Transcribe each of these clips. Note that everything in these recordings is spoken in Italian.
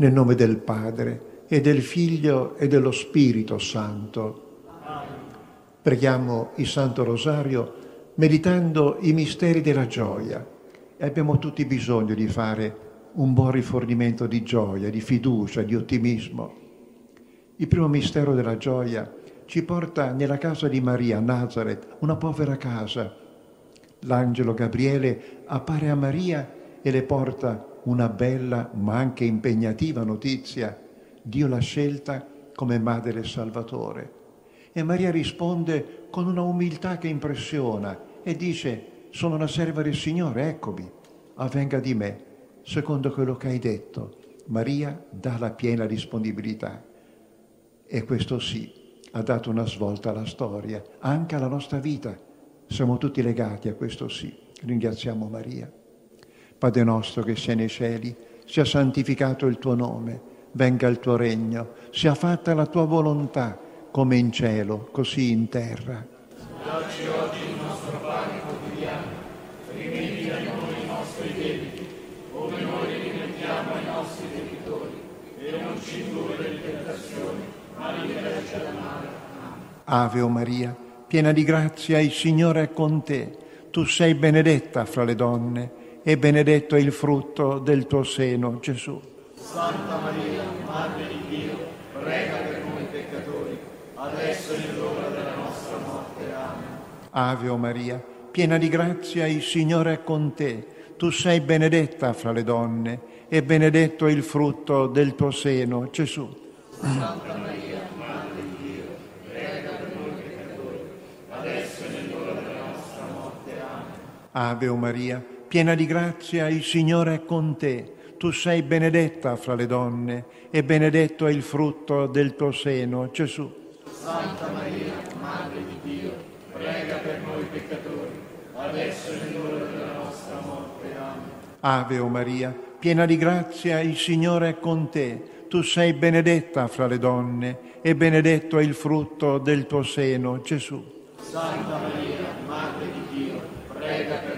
Nel nome del Padre e del Figlio e dello Spirito Santo. Preghiamo il Santo Rosario meditando i misteri della gioia e abbiamo tutti bisogno di fare un buon rifornimento di gioia, di fiducia, di ottimismo. Il primo mistero della gioia ci porta nella casa di Maria, Nazareth, una povera casa. L'angelo Gabriele appare a Maria e le porta una bella ma anche impegnativa notizia. Dio l'ha scelta come madre salvatore. E Maria risponde con una umiltà che impressiona e dice, sono una serva del Signore, eccomi, avvenga di me, secondo quello che hai detto. Maria dà la piena disponibilità. E questo sì, ha dato una svolta alla storia, anche alla nostra vita. Siamo tutti legati a questo sì. Ringraziamo Maria. Padre nostro che sei nei cieli, sia santificato il tuo nome, venga il tuo regno, sia fatta la tua volontà, come in cielo, così in terra. Dacci oggi il nostro pane quotidiano, rimetti a noi i nostri debiti, come noi rimettiamo ai nostri debitori, e non ci indurre in tentazione, ma liberaci dal male. Ave o Maria, piena di grazia, il Signore è con te. Tu sei benedetta fra le donne e benedetto è il frutto del tuo seno, Gesù. Santa Maria, Madre di Dio, prega per noi peccatori, adesso è l'ora della nostra morte. Amen. Ave o Maria, piena di grazia, il Signore è con te. Tu sei benedetta fra le donne e benedetto è il frutto del tuo seno, Gesù. Santa Maria, Madre di Dio, prega per noi peccatori, adesso è l'ora della nostra morte. Amen. Ave o Maria, piena di grazia, il Signore è con te. Tu sei benedetta fra le donne e benedetto è il frutto del tuo seno, Gesù. Santa Maria, Madre di Dio, prega per noi peccatori, adesso è l'ora della nostra morte. Amen. Ave o Maria, piena di grazia, il Signore è con te. Tu sei benedetta fra le donne e benedetto è il frutto del tuo seno, Gesù. Santa Maria, Madre di Dio, prega per noi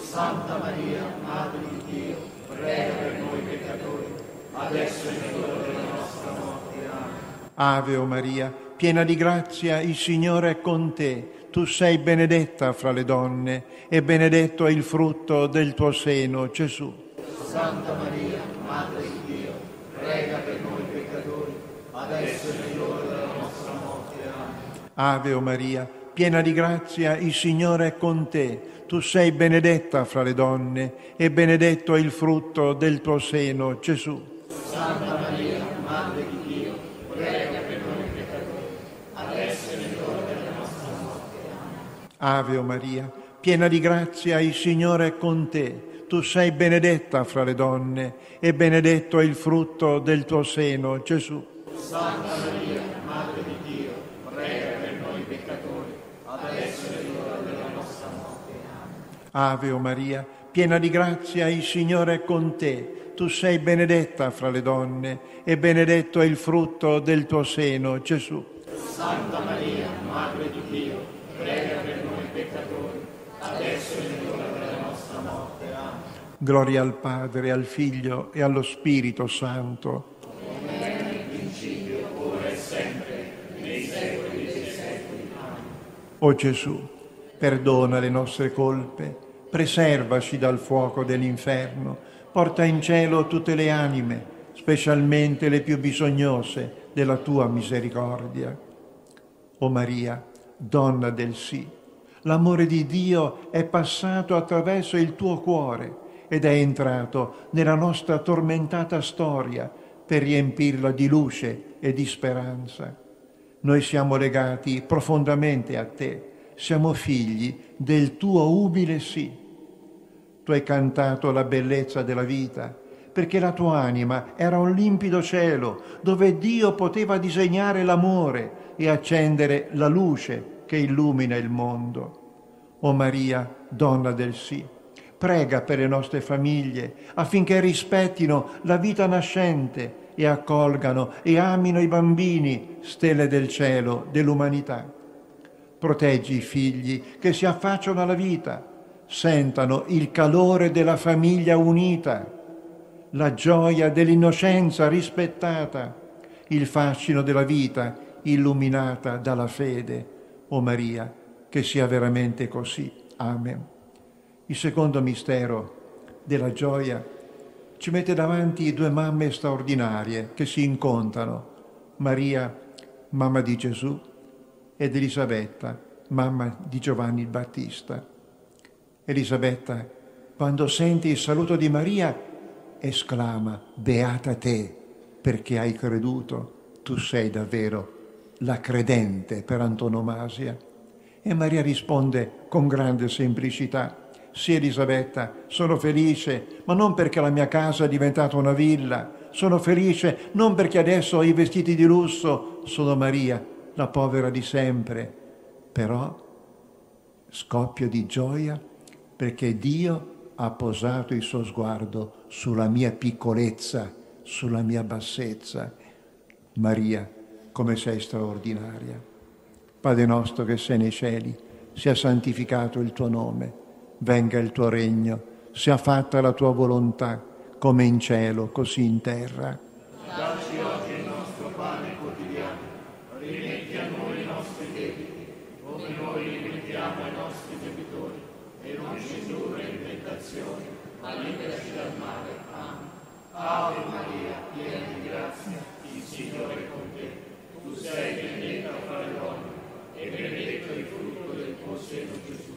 Santa Maria, Madre di Dio, prega per noi peccatori, adesso è l'ora della nostra morte. Amen. Ave o Maria, piena di grazia, il Signore è con te. Tu sei benedetta fra le donne e benedetto è il frutto del tuo seno, Gesù. Santa Maria, Madre di Dio, prega per noi peccatori, adesso è l'ora della nostra morte. Amen. Ave o Maria, piena di grazia, il Signore è con te. Tu sei benedetta fra le donne e benedetto è il frutto del tuo seno, Gesù. Santa Maria, Madre di Dio, prega per noi peccatori, adesso è l'ora della nostra morte. Amen. Ave o Maria, piena di grazia, il Signore è con te. Tu sei benedetta fra le donne e benedetto è il frutto del tuo seno, Gesù. Santa Maria, Madre di Dio, prega per noi peccatori, adesso è l'ora della nostra morte. Amen. Ave o Maria, piena di grazia, il Signore è con te. Tu sei benedetta fra le donne e benedetto è il frutto del tuo seno, Gesù. Santa Maria, Madre di Dio, prega per noi peccatori, adesso è l'ora della nostra morte. Amen. Gloria al Padre, al Figlio e allo Spirito Santo. O Gesù, perdona le nostre colpe, preservaci dal fuoco dell'inferno, porta in cielo tutte le anime, specialmente le più bisognose della tua misericordia. O Maria, donna del sì, l'amore di Dio è passato attraverso il tuo cuore ed è entrato nella nostra tormentata storia per riempirla di luce e di speranza. Noi siamo legati profondamente a te, siamo figli del tuo umile sì. Tu hai cantato la bellezza della vita, perché la tua anima era un limpido cielo dove Dio poteva disegnare l'amore e accendere la luce che illumina il mondo. O Maria, donna del sì, prega per le nostre famiglie affinché rispettino la vita nascente e accolgano e amino i bambini, stelle del cielo, dell'umanità. Proteggi i figli che si affacciano alla vita, sentano il calore della famiglia unita, la gioia dell'innocenza rispettata, il fascino della vita illuminata dalla fede. O Maria, che sia veramente così. Amen. Il secondo mistero della gioia ci mette davanti due mamme straordinarie che si incontrano, Maria, mamma di Gesù, ed Elisabetta, mamma di Giovanni il Battista. Elisabetta, quando sente il saluto di Maria, esclama, beata te, perché hai creduto, tu sei davvero la credente per antonomasia. E Maria risponde con grande semplicità, sì Elisabetta, sono felice, ma non perché la mia casa è diventata una villa, sono felice non perché adesso ho i vestiti di lusso, sono Maria, la povera di sempre, però scoppio di gioia perché Dio ha posato il suo sguardo sulla mia piccolezza, sulla mia bassezza. Maria, come sei straordinaria. Padre nostro che sei nei cieli, sia santificato il tuo nome, venga il tuo regno, sia fatta la tua volontà, come in cielo, così in terra. Dacci oggi il nostro pane quotidiano, rimetti a noi i nostri debiti, come noi rimettiamo ai nostri debitori, e non ci indurre in tentazione, ma liberaci dal male. Amen. Ave Maria, piena di grazia, il Signore è con te. Tu sei benedetta fra le donne, e benedetto il frutto del tuo seno, Gesù.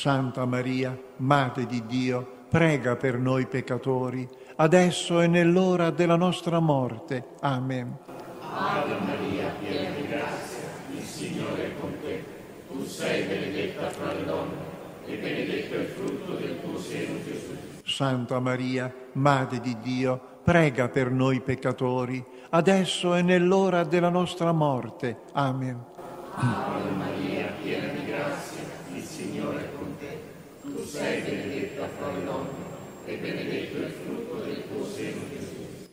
Santa Maria, Madre di Dio, prega per noi peccatori, adesso e nell'ora della nostra morte. Amen. Ave Maria, piena di grazia, il Signore è con te. Tu sei benedetta fra le donne, e benedetto il frutto del tuo seno, Gesù. Santa Maria, Madre di Dio, prega per noi peccatori, adesso e nell'ora della nostra morte. Amen. Ave Maria, piena di grazia, il Signore è con te. Tu sei benedetta fra le donne, e benedetto il frutto del tuo seno, Gesù.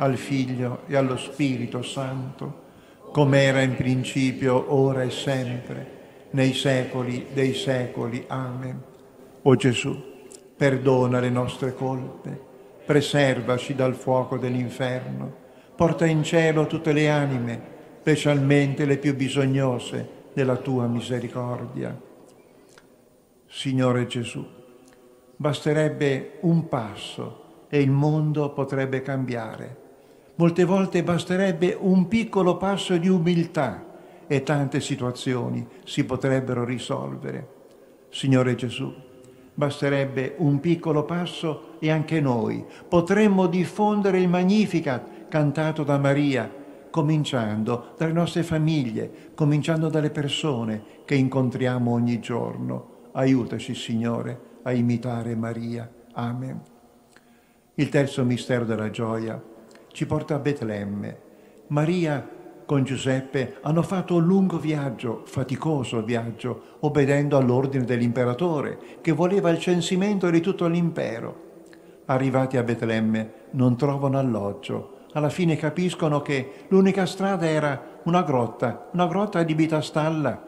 al Figlio e allo Spirito Santo, come era in principio, ora e sempre, nei secoli dei secoli. Amen. O Gesù, perdona le nostre colpe, preservaci dal fuoco dell'inferno, porta in cielo tutte le anime, specialmente le più bisognose della tua misericordia. Signore Gesù, basterebbe un passo e il mondo potrebbe cambiare. Molte volte basterebbe un piccolo passo di umiltà e tante situazioni si potrebbero risolvere. Signore Gesù, basterebbe un piccolo passo e anche noi potremmo diffondere il Magnificat cantato da Maria, cominciando dalle nostre famiglie, cominciando dalle persone che incontriamo ogni giorno. Aiutaci, Signore, a imitare Maria. Amen. Il terzo mistero della gioia ci porta a Betlemme. Maria con Giuseppe hanno fatto un lungo viaggio, faticoso viaggio, obbedendo all'ordine dell'imperatore che voleva il censimento di tutto l'impero. Arrivati a Betlemme non trovano alloggio. Alla fine capiscono che l'unica strada era una grotta, una grotta adibita a stalla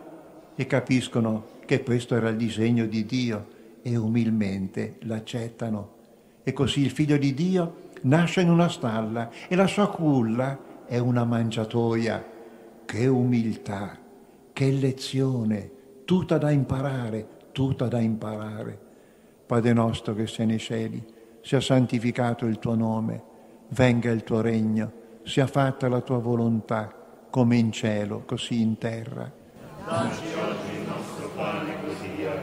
e capiscono che questo era il disegno di Dio e umilmente l'accettano e così il figlio di Dio nasce in una stalla e la sua culla è una mangiatoia. Che umiltà, che lezione, tutta da imparare, tutta da imparare. Padre nostro che sei nei cieli, sia santificato il tuo nome, venga il tuo regno, sia fatta la tua volontà, come in cielo, così in terra. Dacci oggi il nostro pane quotidiano,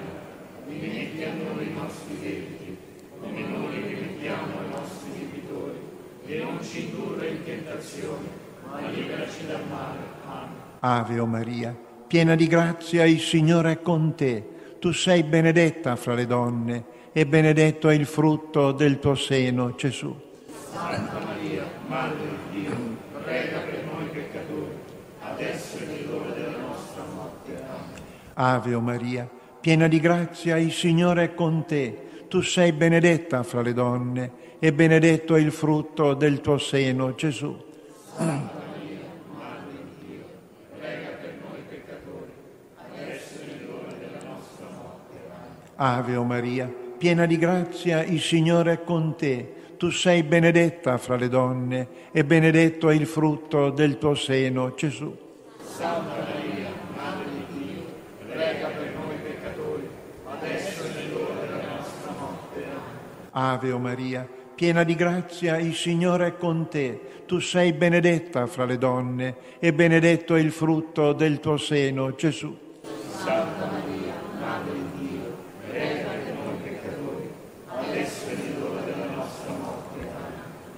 rimetti a noi i nostri debiti come noi rimettiamo ai nostri debitori, e non ci indurre in tentazione, ma liberaci dal male. Amen. Ave o Maria, piena di grazia, il Signore è con te. Tu sei benedetta fra le donne, e benedetto è il frutto del tuo seno, Gesù. Santa Maria, Madre di Dio, prega per noi peccatori, adesso è nell'ora della nostra morte. Amen. Ave o Maria, piena di grazia, il Signore è con te tu sei benedetta fra le donne e benedetto è il frutto del tuo seno, Gesù. Santa Maria, Madre di Dio, prega per noi peccatori, adesso è l'ora della nostra morte. Ave o Maria, piena di grazia, il Signore è con te. Tu sei benedetta fra le donne e benedetto è il frutto del tuo seno, Gesù. Santa Maria, Ave o Maria, piena di grazia, il Signore è con te. Tu sei benedetta fra le donne e benedetto è il frutto del tuo seno, Gesù. Santa Maria, Madre di Dio, prega per noi peccatori, adesso è l'ora della nostra morte.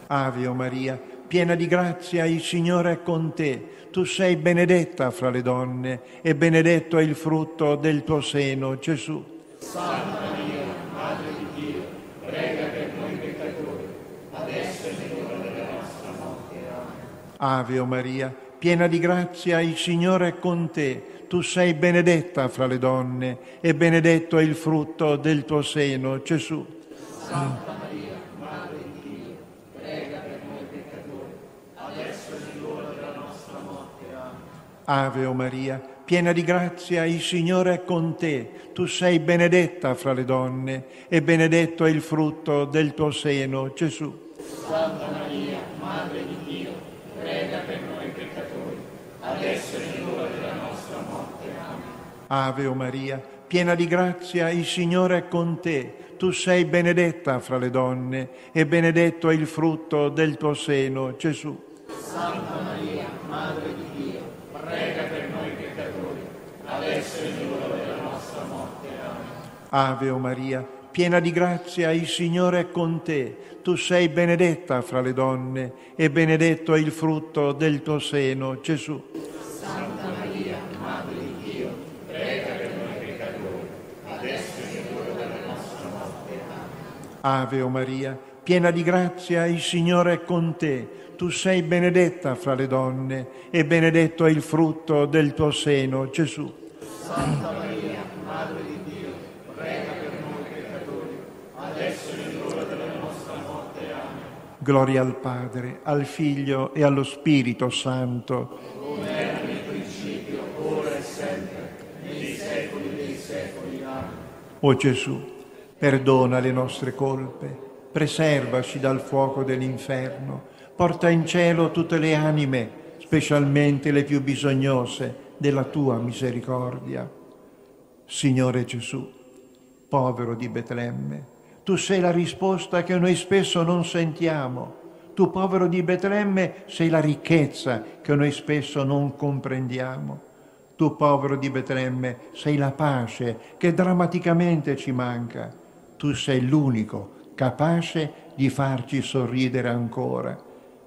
Ave o Maria, piena di grazia, il Signore è con te. Tu sei benedetta fra le donne e benedetto è il frutto del tuo seno, Gesù. Santa Maria, Ave o Maria, piena di grazia, il Signore è con te. Tu sei benedetta fra le donne e benedetto è il frutto del tuo seno, Gesù. Santa Maria, Madre di Dio, prega per noi peccatori, adesso è l'ora della nostra morte. Amen. Ave o Maria, piena di grazia, il Signore è con te. Tu sei benedetta fra le donne e benedetto è il frutto del tuo seno, Gesù. Santa Maria, Madre di Dio, prega per noi peccatori, adesso è l'ora della nostra morte. Amen. Ave o Maria, piena di grazia, il Signore è con te. Tu sei benedetta fra le donne e benedetto è il frutto del tuo seno, Gesù. Santa Maria, Madre di Dio, prega per noi peccatori, adesso è l'ora della nostra morte. Amen. Ave o Maria, piena di grazia, il Signore è con te. Tu sei benedetta fra le donne e benedetto è il frutto del tuo seno, Gesù. Santa Maria, Madre di Dio, prega per noi peccatori, adesso è l'ora della nostra morte. Amen. Ave o Maria, piena di grazia, il Signore è con te. Tu sei benedetta fra le donne e benedetto è il frutto del tuo seno, Gesù. Santa Maria, Madre di Dio, prega per noi peccatori, adesso è l'ora della nostra morte. Amen. Gloria al Padre, al Figlio e allo Spirito Santo. Come era nel principio, ora e sempre, nei secoli dei secoli. Amen. O Gesù, perdona le nostre colpe, preservaci dal fuoco dell'inferno, porta in cielo tutte le anime, specialmente le più bisognose della tua misericordia. Signore Gesù, povero di Betlemme, tu sei la risposta che noi spesso non sentiamo. Tu, povero di Betlemme, sei la ricchezza che noi spesso non comprendiamo. Tu, povero di Betlemme, sei la pace che drammaticamente ci manca. Tu sei l'unico capace di farci sorridere ancora.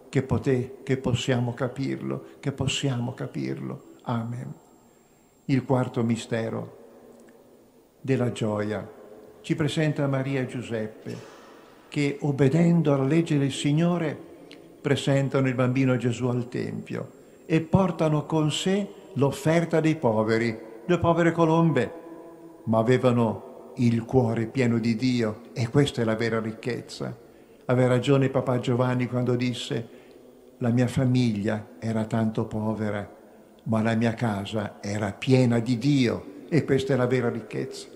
Che, poté, che possiamo capirlo, che possiamo capirlo. Amen. Il quarto mistero della gioia ci presenta Maria e Giuseppe che obbedendo alla legge del Signore presentano il bambino Gesù al Tempio e portano con sé l'offerta dei poveri, le povere colombe, ma avevano il cuore pieno di Dio e questa è la vera ricchezza. Aveva ragione papà Giovanni quando disse la mia famiglia era tanto povera, ma la mia casa era piena di Dio e questa è la vera ricchezza.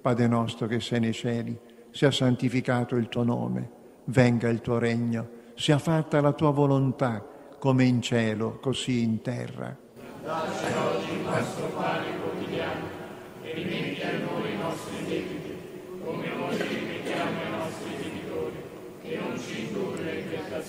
Padre nostro che sei nei cieli, sia santificato il tuo nome, venga il tuo regno, sia fatta la tua volontà, come in cielo, così in terra. Dacci oggi il nostro pane quotidiano e rimetti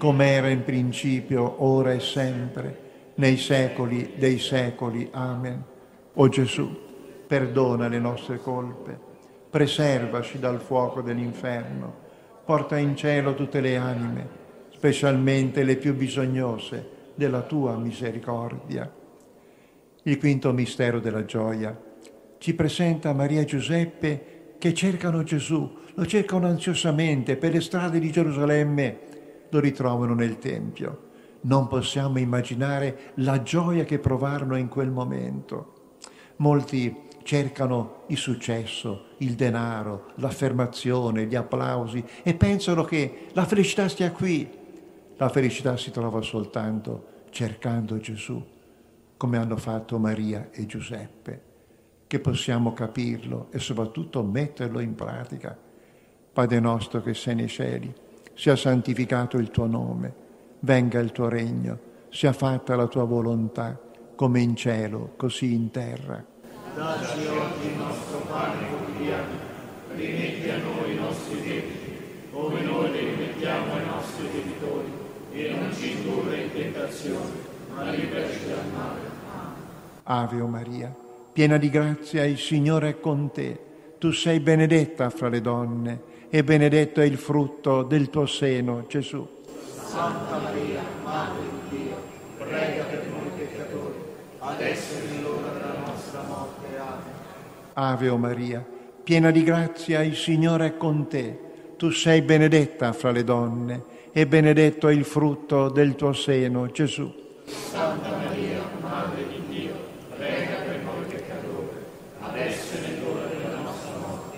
come era in principio, ora e sempre, nei secoli dei secoli. Amen. O Gesù, perdona le nostre colpe, preservaci dal fuoco dell'inferno, porta in cielo tutte le anime, specialmente le più bisognose della tua misericordia. Il quinto mistero della gioia ci presenta Maria e Giuseppe che cercano Gesù, lo cercano ansiosamente per le strade di Gerusalemme, lo ritrovano nel Tempio. Non possiamo immaginare la gioia che provarono in quel momento. Molti cercano il successo, il denaro, l'affermazione, gli applausi e pensano che la felicità stia qui. La felicità si trova soltanto cercando Gesù, come hanno fatto Maria e Giuseppe, che possiamo capirlo e soprattutto metterlo in pratica. Padre nostro che sei nei cieli, sia santificato il tuo nome, venga il tuo regno, sia fatta la tua volontà, come in cielo, così in terra. Dacci oggi il nostro pane quotidiano, rimetti a noi i nostri debiti, come noi li rimettiamo ai nostri debitori, e non ci indurre in tentazione, ma liberaci dal male. Ave o Maria, piena di grazia, il Signore è con te. Tu sei benedetta fra le donne, e benedetto è il frutto del tuo seno, Gesù. Santa Maria, Madre di Dio, prega per noi peccatori, adesso è l'ora della nostra morte. Ave o Maria, piena di grazia, il Signore è con te. Tu sei benedetta fra le donne e benedetto è il frutto del tuo seno, Gesù. Santa Maria, Madre di Dio, prega per noi peccatori, adesso è l'ora della nostra morte.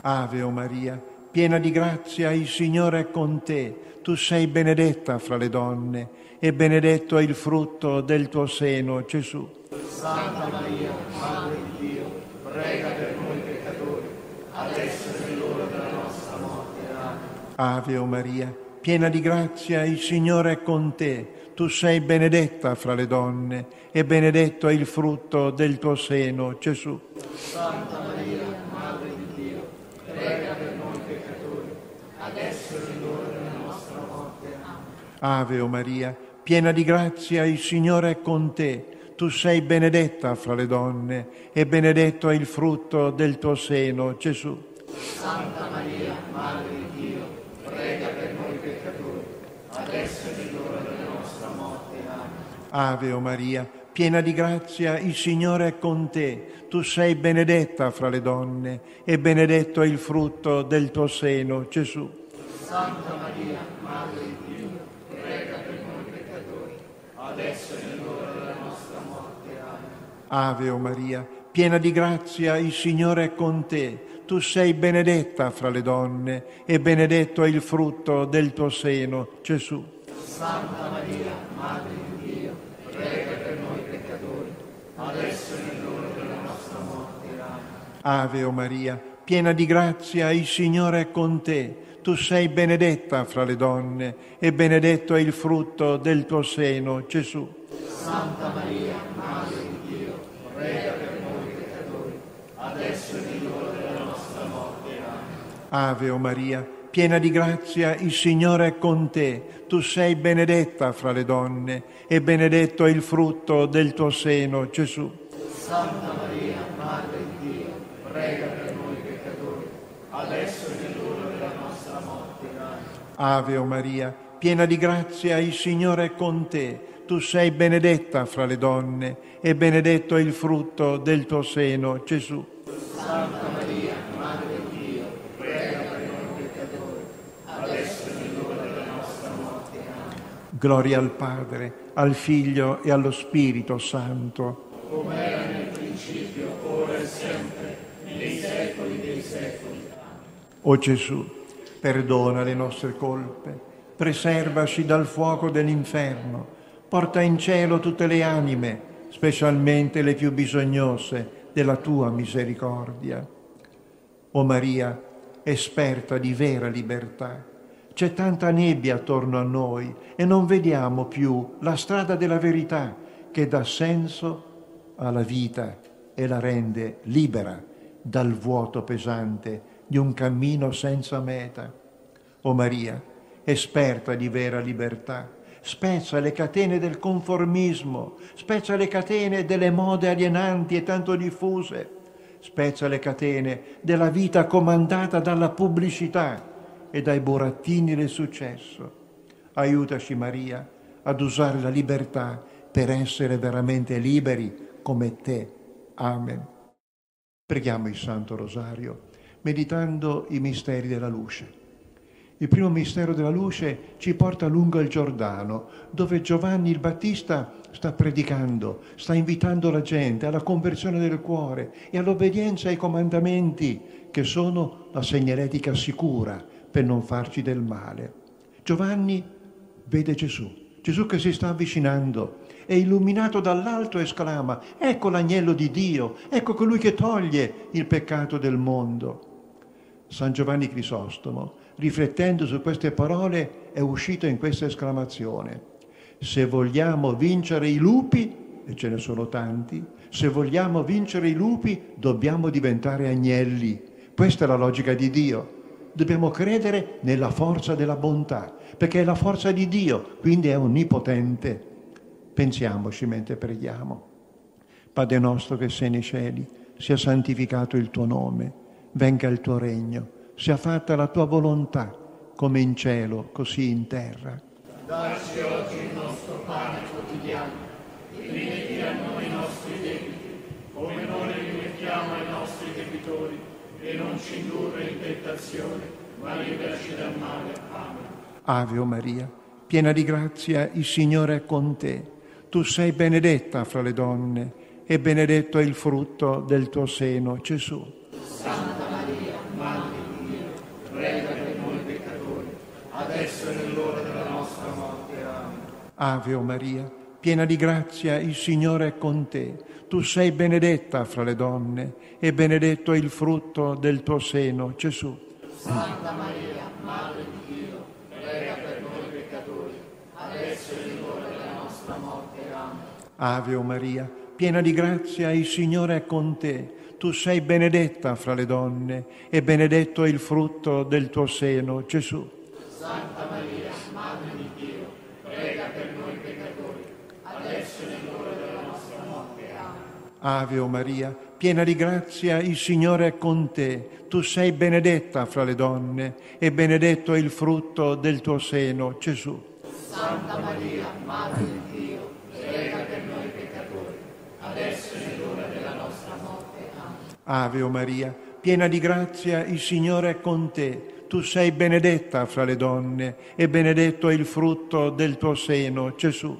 Ave o Maria, piena di grazia, il Signore è con te. Tu sei benedetta fra le donne e benedetto è il frutto del tuo seno, Gesù. Santa Maria, Madre di Dio, prega per noi peccatori, adesso è l'ora della nostra morte. Amen. Ave o Maria, piena di grazia, il Signore è con te. Tu sei benedetta fra le donne e benedetto è il frutto del tuo seno, Gesù. Santa Maria, Madre di Dio, prega per noi peccatori, adesso è l'ora della nostra morte. Amen. Ave o Maria, piena di grazia, il Signore è con te. Tu sei benedetta fra le donne e benedetto è il frutto del tuo seno, Gesù. Santa Maria, Madre di Dio, prega per noi peccatori, adesso è l'ora della nostra morte. Amen. Ave o Maria, piena di grazia, il Signore è con te. Tu sei benedetta fra le donne e benedetto è il frutto del tuo seno, Gesù. Santa Maria, Madre di Dio, prega per noi peccatori, adesso è l'ora della nostra morte. Amen. Ave o Maria, piena di grazia, il Signore è con te. Tu sei benedetta fra le donne e benedetto è il frutto del tuo seno, Gesù. Santa Maria, Madre di Dio, prega per noi peccatori, adesso è l'ora della nostra morte. Amen. Ave o Maria, piena di grazia, il Signore è con te. Tu sei benedetta fra le donne e benedetto è il frutto del tuo seno, Gesù. Santa Maria, Madre di Dio, prega per noi peccatori, adesso è l'ora della nostra morte. Amen. Ave o Maria, piena di grazia, il Signore è con te. Tu sei benedetta fra le donne e benedetto è il frutto del tuo seno, Gesù. Santa Maria, Madre di Dio, prega per noi peccatori, adesso è l'ora della nostra morte. Amen. Ave o Maria, piena di grazia, il Signore è con te. Tu sei benedetta fra le donne e benedetto è il frutto del tuo seno, Gesù. Santa Maria, Madre di Dio, prega per noi peccatori, adesso è l'ora della nostra morte. Amen. Gloria al Padre, al Figlio e allo Spirito Santo. Come era nel principio, ora e sempre, nei secoli dei secoli. O Gesù, perdona le nostre colpe, preservaci dal fuoco dell'inferno, porta in cielo tutte le anime, specialmente le più bisognose della tua misericordia. O Maria, esperta di vera libertà, c'è tanta nebbia attorno a noi e non vediamo più la strada della verità che dà senso alla vita e la rende libera dal vuoto pesante di un cammino senza meta. O Maria, esperta di vera libertà, spezza le catene del conformismo, spezza le catene delle mode alienanti e tanto diffuse, spezza le catene della vita comandata dalla pubblicità e dai burattini del successo. Aiutaci Maria ad usare la libertà per essere veramente liberi come te. Amen. Preghiamo il Santo Rosario meditando i misteri della luce. Il primo mistero della luce ci porta lungo il Giordano, dove Giovanni il Battista sta predicando, sta invitando la gente alla conversione del cuore e all'obbedienza ai comandamenti che sono la segnaletica sicura per non farci del male. Giovanni vede Gesù, Gesù che si sta avvicinando, è illuminato dall'alto esclama, ecco l'agnello di Dio, ecco colui che toglie il peccato del mondo. San Giovanni Crisostomo, riflettendo su queste parole, è uscito in questa esclamazione. Se vogliamo vincere i lupi, e ce ne sono tanti, se vogliamo vincere i lupi dobbiamo diventare agnelli. Questa è la logica di Dio. Dobbiamo credere nella forza della bontà, perché è la forza di Dio, quindi è onnipotente. Pensiamoci mentre preghiamo. Padre nostro che sei nei cieli, sia santificato il tuo nome venga il tuo regno, sia fatta la tua volontà, come in cielo, così in terra. Darci oggi il nostro pane quotidiano, rimetti a noi i nostri debiti, come noi rimettiamo ai nostri debitori, e non ci indurre in tentazione, ma liberaci dal male. Amen. Ave o Maria, piena di grazia, il Signore è con te. Tu sei benedetta fra le donne, e benedetto è il frutto del tuo seno, Gesù. Santa adesso è nell'ora della nostra morte. Amen. Ave o Maria, piena di grazia, il Signore è con te. Tu sei benedetta fra le donne e benedetto è il frutto del tuo seno, Gesù. Santa Maria, Madre di Dio, prega per noi peccatori, adesso è l'ora della nostra morte. Amen. Ave o Maria, piena di grazia, il Signore è con te. Tu sei benedetta fra le donne e benedetto è il frutto del tuo seno, Gesù. Santa Maria, Madre di Dio, prega per noi peccatori, adesso è nell'ora della nostra morte. Amen. Ave o Maria, piena di grazia, il Signore è con te. Tu sei benedetta fra le donne e benedetto è il frutto del tuo seno, Gesù. Santa Maria, Madre di Dio, prega per noi peccatori, adesso è nell'ora della nostra morte. Amen. Ave o Maria, piena di grazia, il Signore è con te tu sei benedetta fra le donne e benedetto è il frutto del tuo seno, Gesù.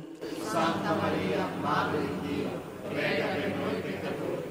Santa Maria, Madre di Dio, prega per noi peccatori,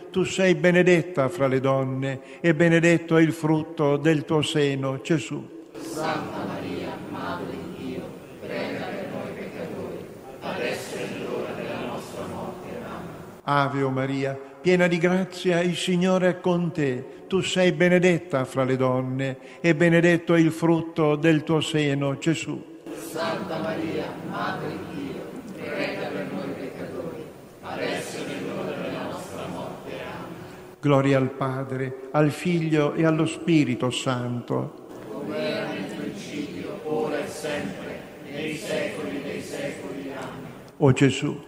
Tu sei benedetta fra le donne e benedetto è il frutto del tuo seno, Gesù. Santa Maria, Madre di Dio, prega per noi peccatori, adesso è nell'ora della nostra morte. Amen. Ave o Maria, piena di grazia, il Signore è con te. Tu sei benedetta fra le donne e benedetto è il frutto del tuo seno, Gesù. Santa Maria, Madre di Dio, prega per noi peccatori, adesso è nell'ora della nostra morte. Amen. Gloria al Padre, al Figlio e allo Spirito Santo. Come era nel principio, ora e sempre, nei secoli dei secoli. Amen. O Gesù,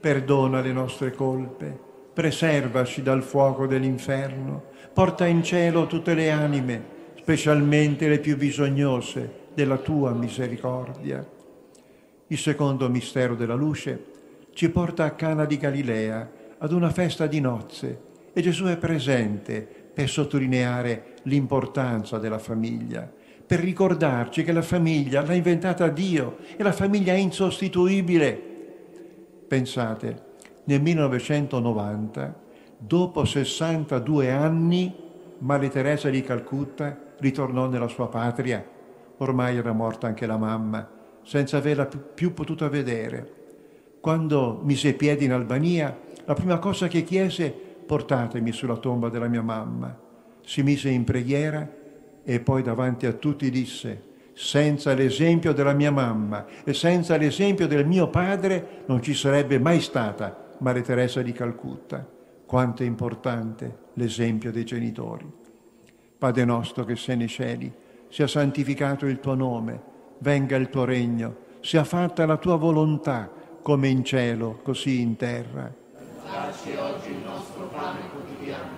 perdona le nostre colpe, preservaci dal fuoco dell'inferno, porta in cielo tutte le anime, specialmente le più bisognose della tua misericordia. Il secondo mistero della luce ci porta a Cana di Galilea, ad una festa di nozze, e Gesù è presente per sottolineare l'importanza della famiglia, per ricordarci che la famiglia l'ha inventata Dio e la famiglia è insostituibile. Pensate, nel 1990, dopo 62 anni, Maria Teresa di Calcutta ritornò nella sua patria. Ormai era morta anche la mamma, senza averla più potuta vedere. Quando mise piedi in Albania, la prima cosa che chiese, portatemi sulla tomba della mia mamma. Si mise in preghiera e poi davanti a tutti disse, senza l'esempio della mia mamma e senza l'esempio del mio padre non ci sarebbe mai stata Maria Teresa di Calcutta. Quanto è importante l'esempio dei genitori. Padre nostro che sei nei cieli, sia santificato il tuo nome, venga il tuo regno, sia fatta la tua volontà, come in cielo, così in terra. Dacci oggi il nostro pane quotidiano,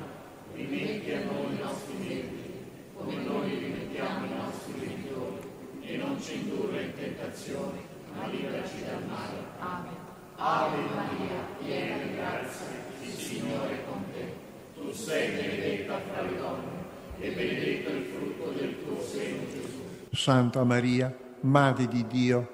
rimetti a noi i nostri debiti, come noi rimettiamo i nostri debitori, e non ci indurre in tentazione, ma liberaci dal male. Amen. Ave Maria, piena di grazia, il Signore è con te. Tu sei benedetta fra le donne, e benedetto il frutto del tuo seno, Gesù. Santa Maria, Madre di Dio,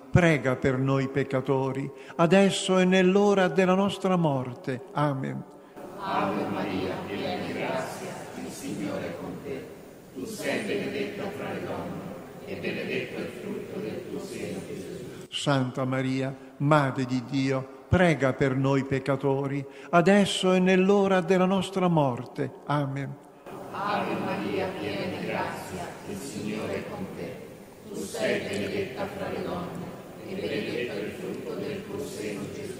prega per noi peccatori, adesso e nell'ora della nostra morte. Amen. Ave Maria, piena di grazia, il Signore è con te. Tu sei benedetta fra le donne, e benedetto il frutto del tuo seno, Gesù. Santa Maria, Madre di Dio, prega per noi peccatori, adesso e nell'ora della nostra morte. Amen. Ave Maria, piena di grazia, il Signore è con te. Tu sei benedetta fra le donne, e benedetto il frutto del tuo seno, Gesù.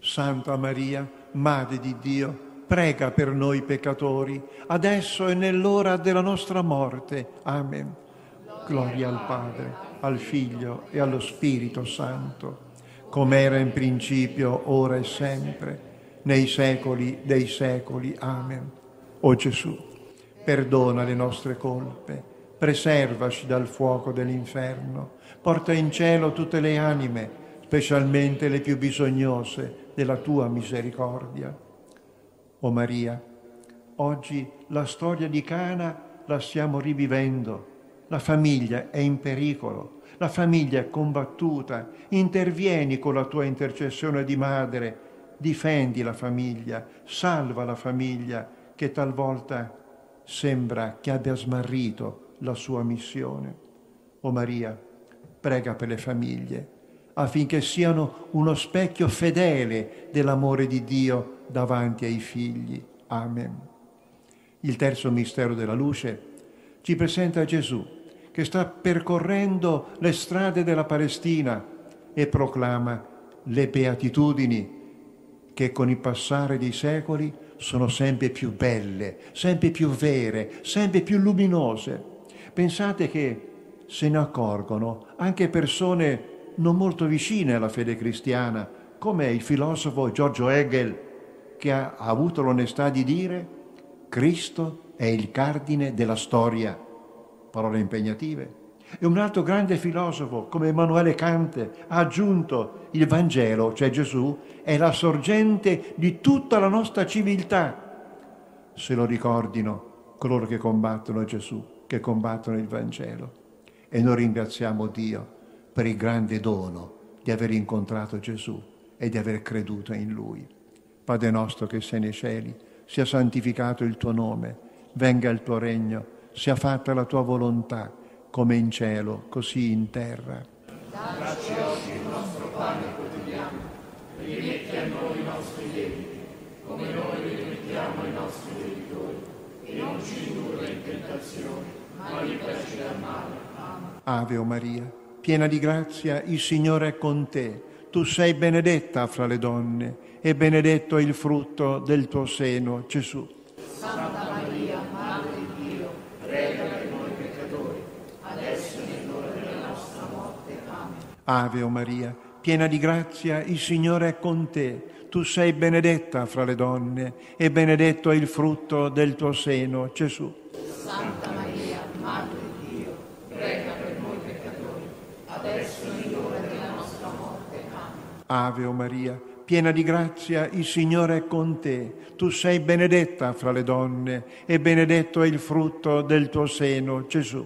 Santa Maria, Madre di Dio, prega per noi peccatori, adesso e nell'ora della nostra morte. Amen. Gloria al Padre, al Figlio e allo Spirito Santo, come era in principio, ora e sempre, nei secoli dei secoli. Amen. O Gesù, perdona le nostre colpe, preservaci dal fuoco dell'inferno, porta in cielo tutte le anime, specialmente le più bisognose della tua misericordia. O Maria, oggi la storia di Cana la stiamo rivivendo. La famiglia è in pericolo, la famiglia è combattuta. Intervieni con la tua intercessione di madre, difendi la famiglia, salva la famiglia che talvolta sembra che abbia smarrito la sua missione. O Maria, prega per le famiglie affinché siano uno specchio fedele dell'amore di Dio davanti ai figli. Amen. Il terzo mistero della luce ci presenta Gesù che sta percorrendo le strade della Palestina e proclama le beatitudini che con il passare dei secoli sono sempre più belle, sempre più vere, sempre più luminose. Pensate che se ne accorgono anche persone non molto vicine alla fede cristiana, come il filosofo Giorgio Hegel, che ha avuto l'onestà di dire Cristo è il cardine della storia. Parole impegnative. E un altro grande filosofo come Emanuele Kant ha aggiunto il Vangelo, cioè Gesù, è la sorgente di tutta la nostra civiltà. Se lo ricordino coloro che combattono Gesù, che combattono il Vangelo. E noi ringraziamo Dio per il grande dono di aver incontrato Gesù e di aver creduto in Lui. Padre nostro che sei nei cieli, sia santificato il tuo nome, venga il tuo regno, sia fatta la tua volontà, come in cielo, così in terra. Dacci oggi il nostro pane quotidiano, rimetti a noi i nostri debiti, come noi rimettiamo ai nostri debitori, e non ci indurre in tentazione, ma liberaci dal male. Ave o Maria piena di grazia, il Signore è con te. Tu sei benedetta fra le donne e benedetto è il frutto del tuo seno, Gesù. Santa Maria, Madre di Dio, prega per noi peccatori, adesso è l'ora della nostra morte. Amen. Ave o Maria, piena di grazia, il Signore è con te. Tu sei benedetta fra le donne e benedetto è il frutto del tuo seno, Gesù. Santa Maria, Madre di Dio, prega per noi peccatori, adesso è l'ora della nostra morte. Amen. Ave o Maria, piena di grazia, il Signore è con te. Tu sei benedetta fra le donne e benedetto è il frutto del tuo seno, Gesù.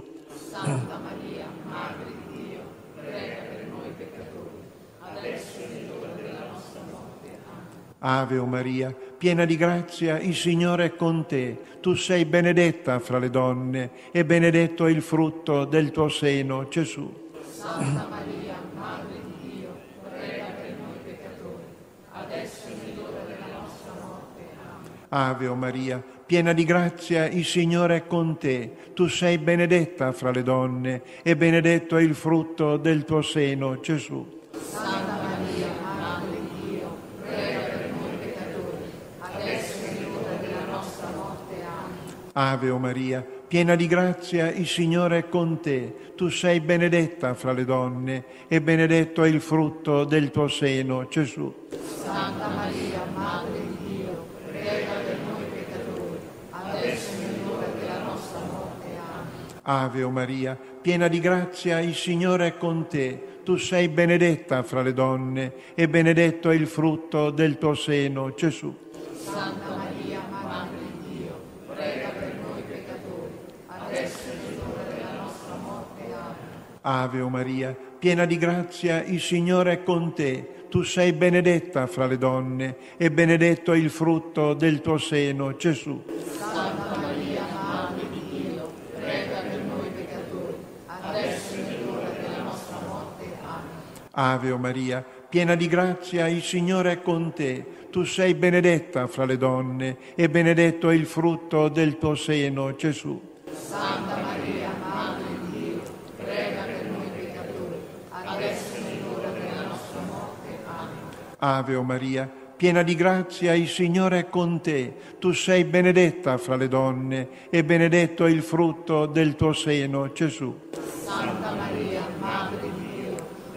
Santa Maria, Madre di Dio, prega per noi peccatori, adesso è l'ora della nostra morte. Amen. Ave o Maria, piena di grazia, il Signore è con te. Tu sei benedetta fra le donne e benedetto è il frutto del tuo seno, Gesù. Santa Maria, Madre di Dio, prega per noi peccatori, adesso è l'ora della nostra morte. Amen. Ave o Maria, piena di grazia, il Signore è con te. Tu sei benedetta fra le donne e benedetto è il frutto del tuo seno, Gesù. Santa Maria, Madre di Dio, prega per noi peccatori, adesso è l'ora della nostra morte. Amen. Ave o Maria, piena di grazia, il Signore è con te. Tu sei benedetta fra le donne e benedetto è il frutto del tuo seno, Gesù. Santa Maria, Madre di Dio, prega per noi peccatori, adesso è l'ora della nostra morte. Amen. Ave o Maria, piena di grazia, il Signore è con te. Tu sei benedetta fra le donne e benedetto è il frutto del tuo seno, Gesù. Santa Maria, Madre di Dio, prega per noi peccatori, adesso è l'ora della nostra morte. Amen. Ave o Maria, piena di grazia, il Signore è con te. Tu sei benedetta fra le donne e benedetto è il frutto del tuo seno, Gesù. Santa Maria, Madre di Dio, prega per noi peccatori, adesso è l'ora della nostra morte. Amen. Ave o Maria, piena di grazia, il Signore è con te. Tu sei benedetta fra le donne e benedetto è il frutto del tuo seno, Gesù. Santa Maria, Madre di Dio, prega per noi peccatori, adesso è l'ora della nostra morte. Amen. Ave o Maria, piena di grazia, il Signore è con te. Tu sei benedetta fra le donne e benedetto è il frutto del tuo seno, Gesù. Santa Maria, Madre di Dio,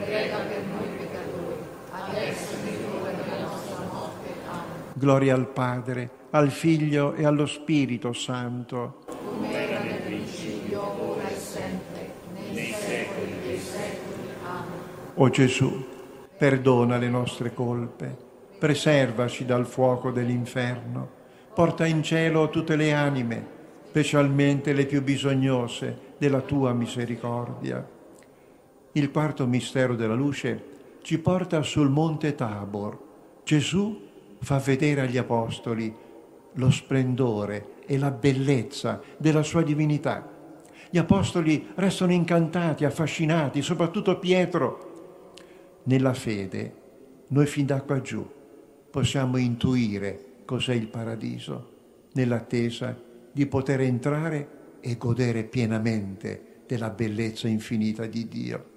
prega per noi peccatori, adesso è l'ora della nostra morte. Amen. Gloria al Padre, al Figlio e allo Spirito Santo. Come era nel principio, ora e sempre, nei secoli dei secoli. Amen. O Gesù, perdona le nostre colpe, preservaci dal fuoco dell'inferno, porta in cielo tutte le anime, specialmente le più bisognose della tua misericordia. Il quarto mistero della luce ci porta sul monte Tabor. Gesù fa vedere agli apostoli lo splendore e la bellezza della sua divinità. Gli apostoli restano incantati, affascinati, soprattutto Pietro. Nella fede, noi fin da qua giù possiamo intuire cos'è il paradiso, nell'attesa di poter entrare e godere pienamente della bellezza infinita di Dio.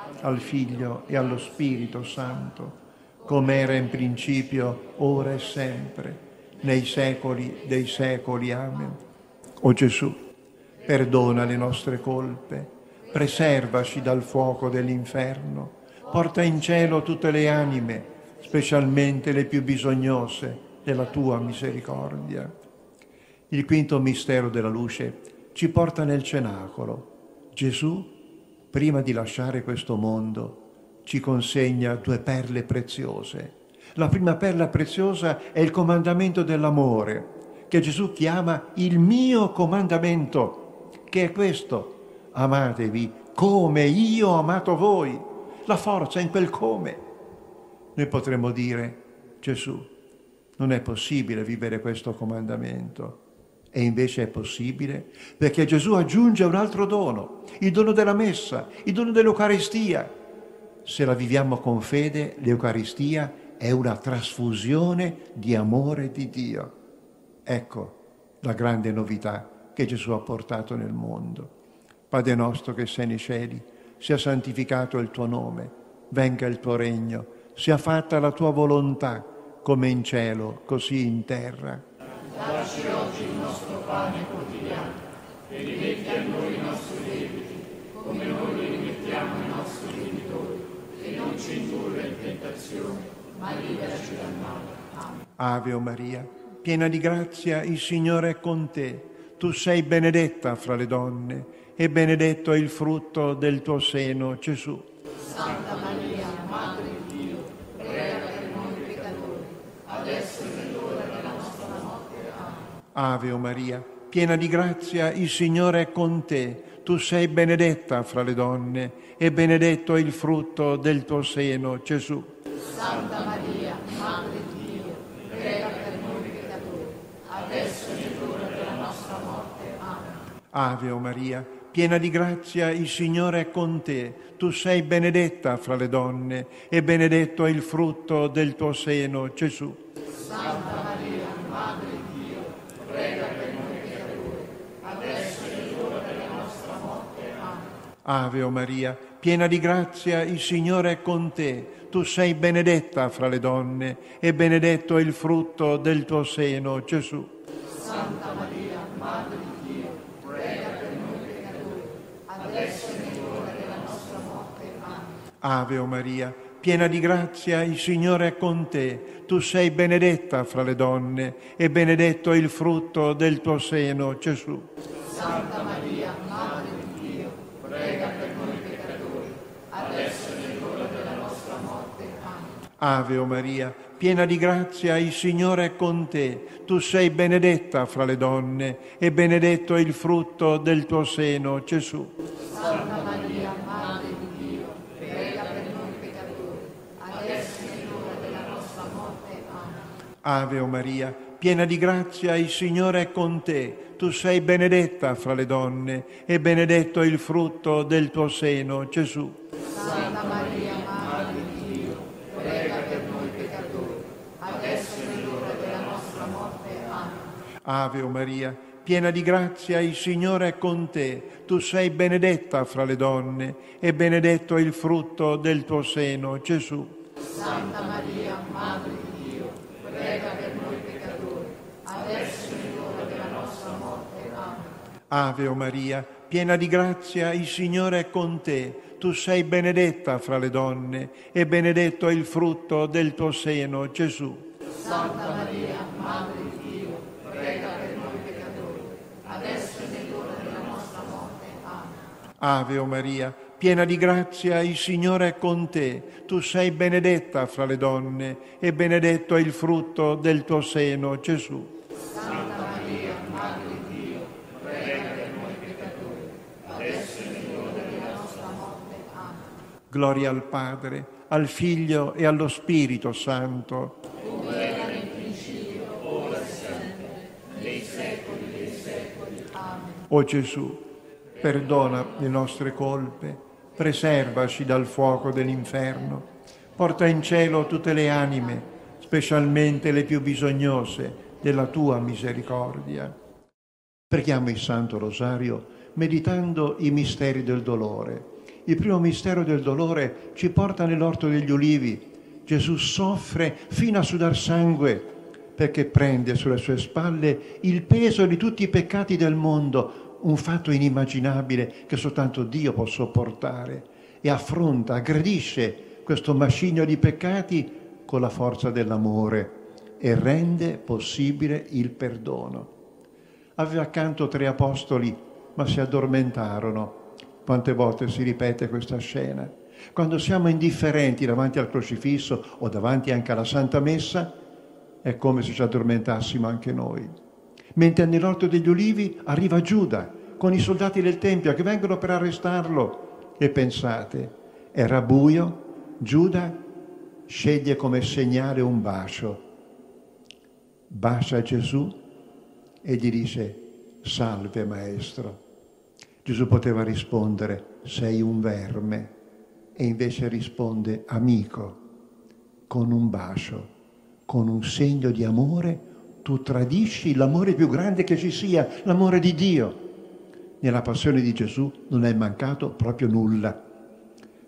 al Figlio e allo Spirito Santo, come era in principio, ora e sempre, nei secoli dei secoli. Amen. O Gesù, perdona le nostre colpe, preservaci dal fuoco dell'inferno, porta in cielo tutte le anime, specialmente le più bisognose della tua misericordia. Il quinto mistero della luce ci porta nel cenacolo. Gesù, prima di lasciare questo mondo, ci consegna due perle preziose. La prima perla preziosa è il comandamento dell'amore, che Gesù chiama il mio comandamento, che è questo. Amatevi come io ho amato voi. La forza in quel come. Noi potremmo dire, Gesù, non è possibile vivere questo comandamento. E invece è possibile perché Gesù aggiunge un altro dono, il dono della messa, il dono dell'Eucaristia. Se la viviamo con fede, l'Eucaristia è una trasfusione di amore di Dio. Ecco la grande novità che Gesù ha portato nel mondo. Padre nostro che sei nei cieli, sia santificato il tuo nome, venga il tuo regno, sia fatta la tua volontà, come in cielo, così in terra. Dacci oggi il nostro pane quotidiano e rimetti a noi i nostri debiti, come noi li rimettiamo ai nostri debitori, e non ci indurre in tentazione, ma liberaci dal male. Amen. Ave o Maria, piena di grazia, il Signore è con te. Tu sei benedetta fra le donne e benedetto è il frutto del tuo seno, Gesù. Santa Maria, Madre di Dio, prega per noi peccatori, adesso è l'ora della nostra morte. Amen. Ave o Maria, piena di grazia, il Signore è con te. Tu sei benedetta fra le donne e benedetto è il frutto del tuo seno, Gesù. Santa Maria, Madre di Dio, prega per noi peccatori, adesso è l'ora della nostra morte. Amen. Ave o Maria, piena di grazia, il Signore è con te. Tu sei benedetta fra le donne e benedetto è il frutto del tuo seno, Gesù. Santa Maria, Madre di Dio, prega per noi peccatori, adesso è l'ora della nostra morte. Amen. Ave o Maria, piena di grazia, il Signore è con te. Tu sei benedetta fra le donne e benedetto è il frutto del tuo seno, Gesù. Santa Maria, Madre di Dio, prega per noi peccatori, adesso è l'ora della nostra morte. Amen. Ave o Maria, piena di grazia, il Signore è con te. Tu sei benedetta fra le donne e benedetto il frutto del tuo seno, Gesù. Santa Maria, Madre di Dio, prega per noi peccatori, adesso è l'ora della nostra morte. Amen. Ave o Maria, piena di grazia, il Signore è con te. Tu sei benedetta fra le donne e benedetto il frutto del tuo seno, Gesù. Santa Maria, Madre di Dio, prega per noi peccatori, adesso è l'ora della nostra morte. Amen. Ave o Maria, piena di grazia, il Signore è con te. Tu sei benedetta fra le donne e benedetto il frutto del tuo seno, Gesù. Santa Maria, Madre di Dio, prega per noi peccatori, adesso è l'ora della nostra morte. Amen. Ave o Maria, piena di grazia, il Signore è con te. Tu sei benedetta fra le donne e benedetto il frutto del tuo seno, Gesù. Santa Maria, Madre di Dio, prega per noi peccatori, adesso è l'ora della nostra morte. Amen. Ave o Maria, piena di grazia, il Signore è con te. Tu sei benedetta fra le donne e benedetto è il frutto del tuo seno, Gesù. Santa Maria, Madre di Dio, prega per noi peccatori, adesso è l'ora della nostra morte. Amen. Ave o Maria, piena di grazia, il Signore è con te. Tu sei benedetta fra le donne e benedetto è il frutto del tuo seno, Gesù. Santa Maria, Madre di Dio, prega per noi peccatori, adesso è l'ora della nostra morte. Amen. Gloria al Padre, al Figlio e allo Spirito Santo. Come era nel principio, ora e sempre, nei secoli dei secoli. Amen. O Gesù, perdona le nostre colpe, preservaci dal fuoco dell'inferno, porta in cielo tutte le anime, specialmente le più bisognose della tua misericordia. Preghiamo il Santo Rosario meditando i misteri del dolore. Il primo mistero del dolore ci porta nell'orto degli ulivi. Gesù soffre fino a sudar sangue perché prende sulle sue spalle il peso di tutti i peccati del mondo, un fatto inimmaginabile che soltanto Dio può sopportare, e affronta, aggredisce questo macigno di peccati con la forza dell'amore e rende possibile il perdono. Aveva accanto tre apostoli, ma si addormentarono. Quante volte si ripete questa scena? Quando siamo indifferenti davanti al crocifisso o davanti anche alla Santa Messa, è come se ci addormentassimo anche noi. Mentre nell'orto degli ulivi arriva Giuda con i soldati del Tempio che vengono per arrestarlo. E pensate, era buio, Giuda sceglie come segnale un bacio. Bacia Gesù e gli dice, salve maestro. Gesù poteva rispondere, sei un verme, e invece risponde, amico, con un bacio con un segno di amore, tu tradisci l'amore più grande che ci sia, l'amore di Dio. Nella passione di Gesù non è mancato proprio nulla.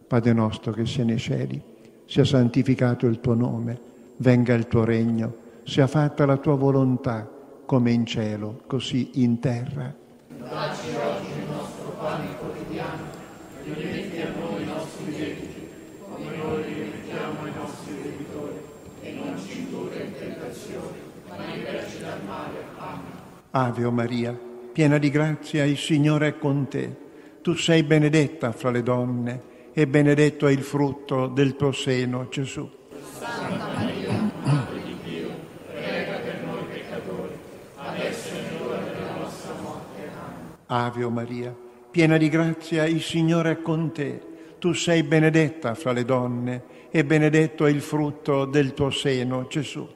Padre nostro che sei nei cieli, sia santificato il tuo nome, venga il tuo regno, sia fatta la tua volontà, come in cielo, così in terra. Dacci oggi il nostro pane quotidiano, rimetti a noi i nostri debiti, come noi rimettiamo ai nostri debitori, e non ci indurre in tentazione, ma liberaci dal male. Amen. Ave o Maria, piena di grazia, il Signore è con te. Tu sei benedetta fra le donne e benedetto è il frutto del tuo seno, Gesù. Santa Maria, Madre di Dio, prega per noi peccatori, adesso è l'ora della nostra morte. Amen. Ave o Maria, piena di grazia, il Signore è con te. Tu sei benedetta fra le donne e benedetto è il frutto del tuo seno, Gesù.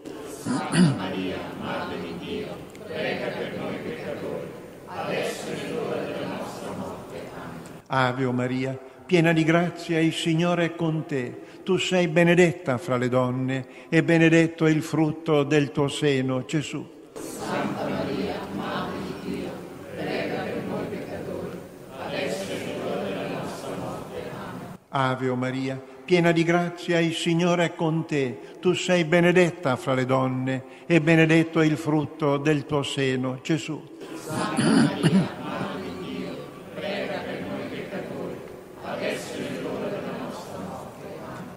Santa Maria, Madre di Dio, prega per noi peccatori, adesso è l'ora della nostra morte. Amen. Ave o Maria, piena di grazia, il Signore è con te. Tu sei benedetta fra le donne e benedetto è il frutto del tuo seno, Gesù. Santa Maria, Madre di Dio, prega per noi peccatori, adesso è l'ora della nostra morte. Amen. Ave o Maria, piena di grazia, il Signore è con te. Tu sei benedetta fra le donne e benedetto è il frutto del tuo seno, Gesù. Santa Maria, Madre di Dio, prega per noi peccatori, adesso è l'ora della nostra morte. Amen.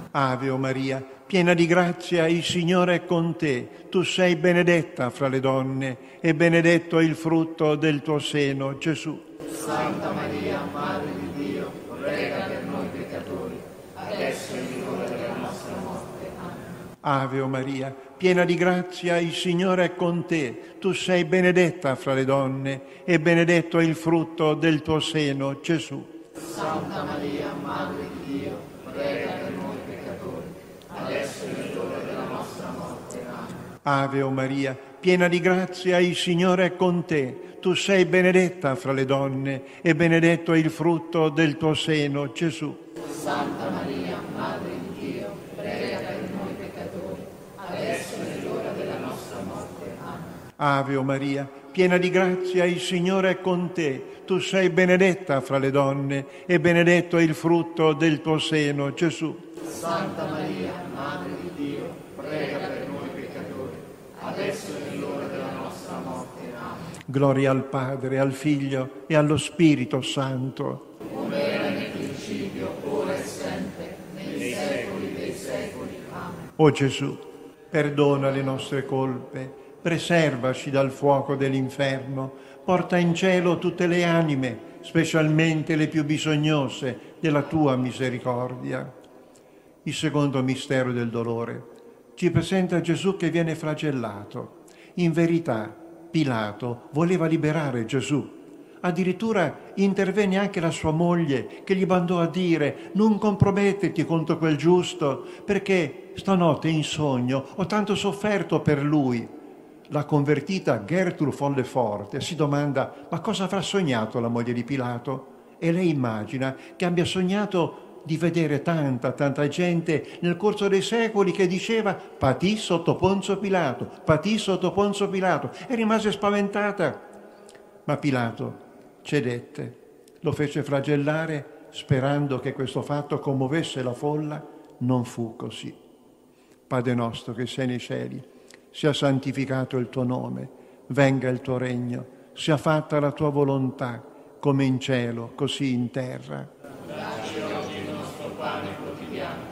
Ave o Maria, piena di grazia, il Signore è con te. Tu sei benedetta fra le donne e benedetto è il frutto del tuo seno, Gesù. Santa Maria, Madre di Dio, prega per noi peccatori, adesso è l'ora della nostra morte. Amen. Ave o Maria, piena di grazia, il Signore è con te. Tu sei benedetta fra le donne e benedetto è il frutto del tuo seno, Gesù. Santa Maria, Madre di Dio, prega per noi adesso è l'ora della nostra morte. Amen. Ave o Maria, piena di grazia, il Signore è con te. Tu sei benedetta fra le donne e benedetto è il frutto del tuo seno, Gesù. Santa Maria, Madre di Dio, prega per noi peccatori, adesso è l'ora della nostra morte. Amen. Ave o Maria, piena di grazia, il Signore è con te. Tu sei benedetta fra le donne e benedetto è il frutto del tuo seno, Gesù. Santa Maria, Madre di Dio, prega per noi peccatori, adesso è l'ora della nostra morte. Amen. Gloria al Padre, al Figlio e allo Spirito Santo. Come era nel principio, ora e sempre, nei secoli dei secoli. Amen. O Gesù, perdona le nostre colpe, preservaci dal fuoco dell'inferno, porta in cielo tutte le anime, specialmente le più bisognose della tua misericordia. Il secondo mistero del dolore ci presenta Gesù che viene flagellato. In verità, Pilato voleva liberare Gesù. Addirittura intervenne anche la sua moglie che gli mandò a dire non comprometterti contro quel giusto perché stanotte in sogno ho tanto sofferto per lui. La convertita Gertrude Folleforte si domanda ma cosa avrà sognato la moglie di Pilato? E lei immagina che abbia sognato di vedere tanta, tanta gente nel corso dei secoli che diceva patì sotto Ponzio Pilato, patì sotto Ponzio Pilato e rimase spaventata. Ma Pilato cedette, lo fece flagellare sperando che questo fatto commuovesse la folla, non fu così. Padre nostro che sei nei cieli, sia santificato il tuo nome, venga il tuo regno, sia fatta la tua volontà, come in cielo, così in terra. Dacci oggi il nostro pane quotidiano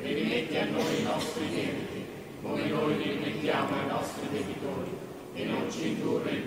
e rimetti a noi i nostri debiti, come noi li rimettiamo ai nostri debitori, e non ci indurre in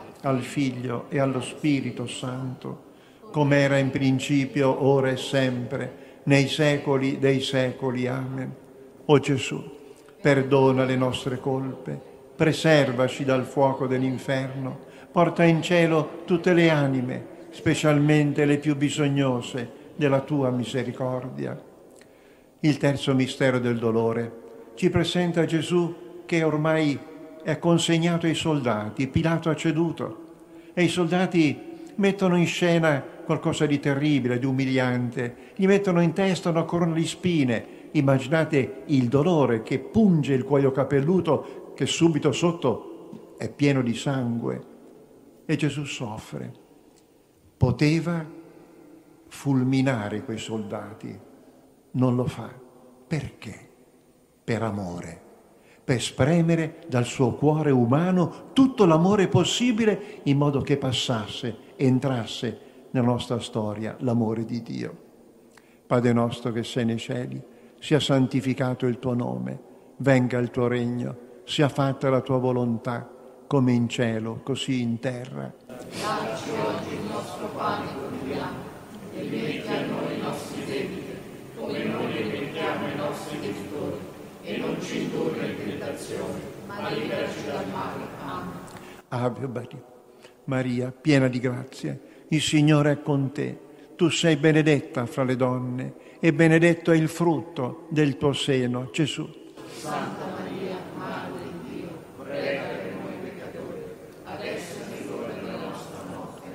al Figlio e allo Spirito Santo, come era in principio, ora e sempre, nei secoli dei secoli. Amen. O Gesù, perdona le nostre colpe, preservaci dal fuoco dell'inferno, porta in cielo tutte le anime, specialmente le più bisognose della tua misericordia. Il terzo mistero del dolore ci presenta Gesù che ormai è consegnato ai soldati, Pilato ha ceduto e i soldati mettono in scena qualcosa di terribile, di umiliante, gli mettono in testa una corona di spine. Immaginate il dolore che punge il cuoio capelluto che subito sotto è pieno di sangue e Gesù soffre. Poteva fulminare quei soldati, non lo fa. Perché? Per amore, per spremere dal suo cuore umano tutto l'amore possibile in modo che passasse, entrasse nella nostra storia l'amore di Dio. Padre nostro che sei nei cieli, sia santificato il tuo nome, venga il tuo regno, sia fatta la tua volontà, come in cielo, così in terra. Dacci oggi il nostro pane quotidiano e rimetti a noi i nostri debiti, come noi rimettiamo ai nostri debitori, e non ci indurre in tentazione, ma liberaci dal male. Amen. Ave Maria, Maria, piena di grazia, il Signore è con te. Tu sei benedetta fra le donne e benedetto è il frutto del tuo seno, Gesù. Santa Maria, Madre di Dio, prega per noi peccatori, adesso è l'ora della nostra morte.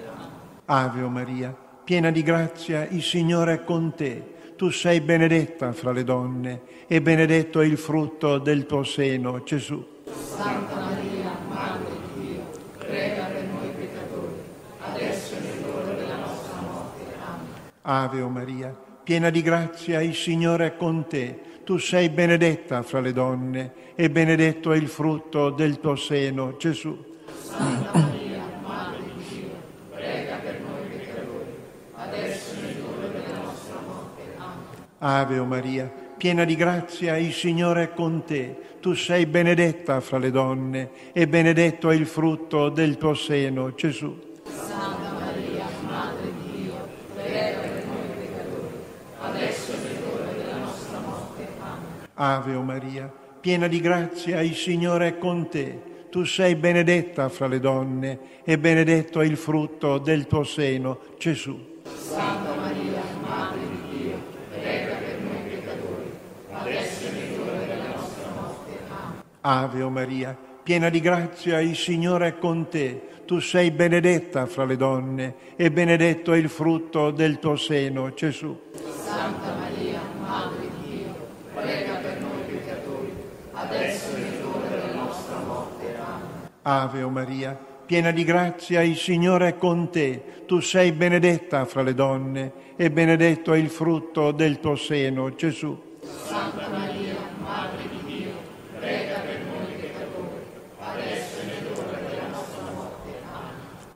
Amen. Ave Maria, piena di grazia, il Signore è con te. Tu sei benedetta fra le donne e benedetto è il frutto del tuo seno, Gesù. Santa Maria, Madre di Dio, prega per noi peccatori, adesso è l'ora della nostra morte. Amen. Ave o Maria, piena di grazia, il Signore è con te. Tu sei benedetta fra le donne e benedetto è il frutto del tuo seno, Gesù. Santa Maria, Madre di Dio, prega per noi peccatori, adesso è l'ora della nostra morte. Amen. Ave o Maria, piena di grazia, il Signore è con te. Tu sei benedetta fra le donne e benedetto è il frutto del tuo seno, Gesù. Santa Maria, Madre di Dio, prega per noi peccatori, adesso è l'ora della nostra morte. Amen. Ave o Maria, piena di grazia, il Signore è con te. Tu sei benedetta fra le donne e benedetto è il frutto del tuo seno, Gesù. Santa Maria, Madre di Dio, prega per noi peccatori, adesso è l'ora della nostra morte. Amen. Ave o Maria, piena di grazia, il Signore è con te. Tu sei benedetta fra le donne e benedetto è il frutto del tuo seno, Gesù. Santa Maria, Madre di Dio, prega per noi peccatori, adesso è l'ora della nostra morte. Amen. Ave o Maria, piena di grazia, il Signore è con te. Tu sei benedetta fra le donne e benedetto è il frutto del tuo seno, Gesù. Santa Maria, Madre di Dio, prega per noi peccatori, adesso è l'ora della nostra morte. Amen.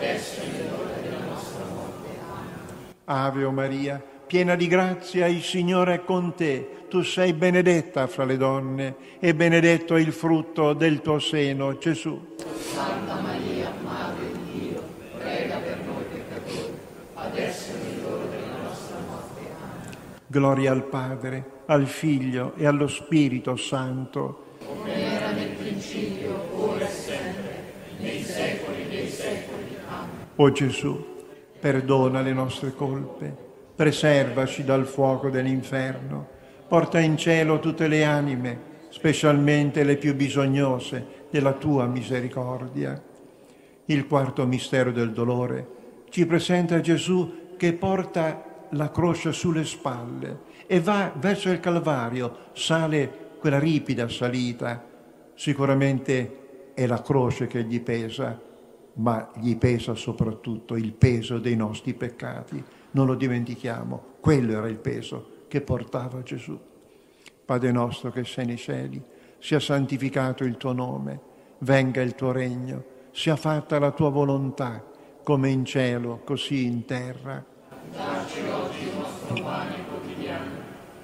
adesso è l'ora della nostra morte. Amen. Ave o Maria, piena di grazia, il Signore è con te. Tu sei benedetta fra le donne e benedetto è il frutto del tuo seno, Gesù. Santa Maria, Madre di Dio, prega per noi peccatori, adesso è l'ora della nostra morte. Amen. Gloria al Padre, al Figlio e allo Spirito Santo. Come era nel principio, ora e sempre, nei secoli dei secoli. Amen. O Gesù, perdona le nostre colpe, preservaci dal fuoco dell'inferno, porta in cielo tutte le anime, specialmente le più bisognose della tua misericordia. Il quarto mistero del dolore ci presenta Gesù che porta la croce sulle spalle e va verso il Calvario, sale quella ripida salita. Sicuramente è la croce che gli pesa, ma gli pesa soprattutto il peso dei nostri peccati. Non lo dimentichiamo, quello era il peso che portava Gesù. Padre nostro che sei nei cieli, sia santificato il tuo nome, venga il tuo regno, sia fatta la tua volontà, come in cielo, così in terra. Dacci oggi il nostro pane quotidiano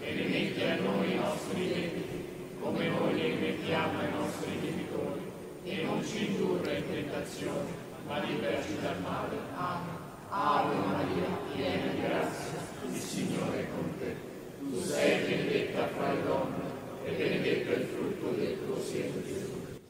e rimetti a noi i nostri debiti, come noi li rimettiamo ai nostri debitori, e non ci indurre in tentazione, ma liberaci dal male. Amen. Ave Maria, piena di grazia, il Signore è con te. Tu sei benedetta fra le donne, e benedetto è il frutto del tuo seno, Gesù.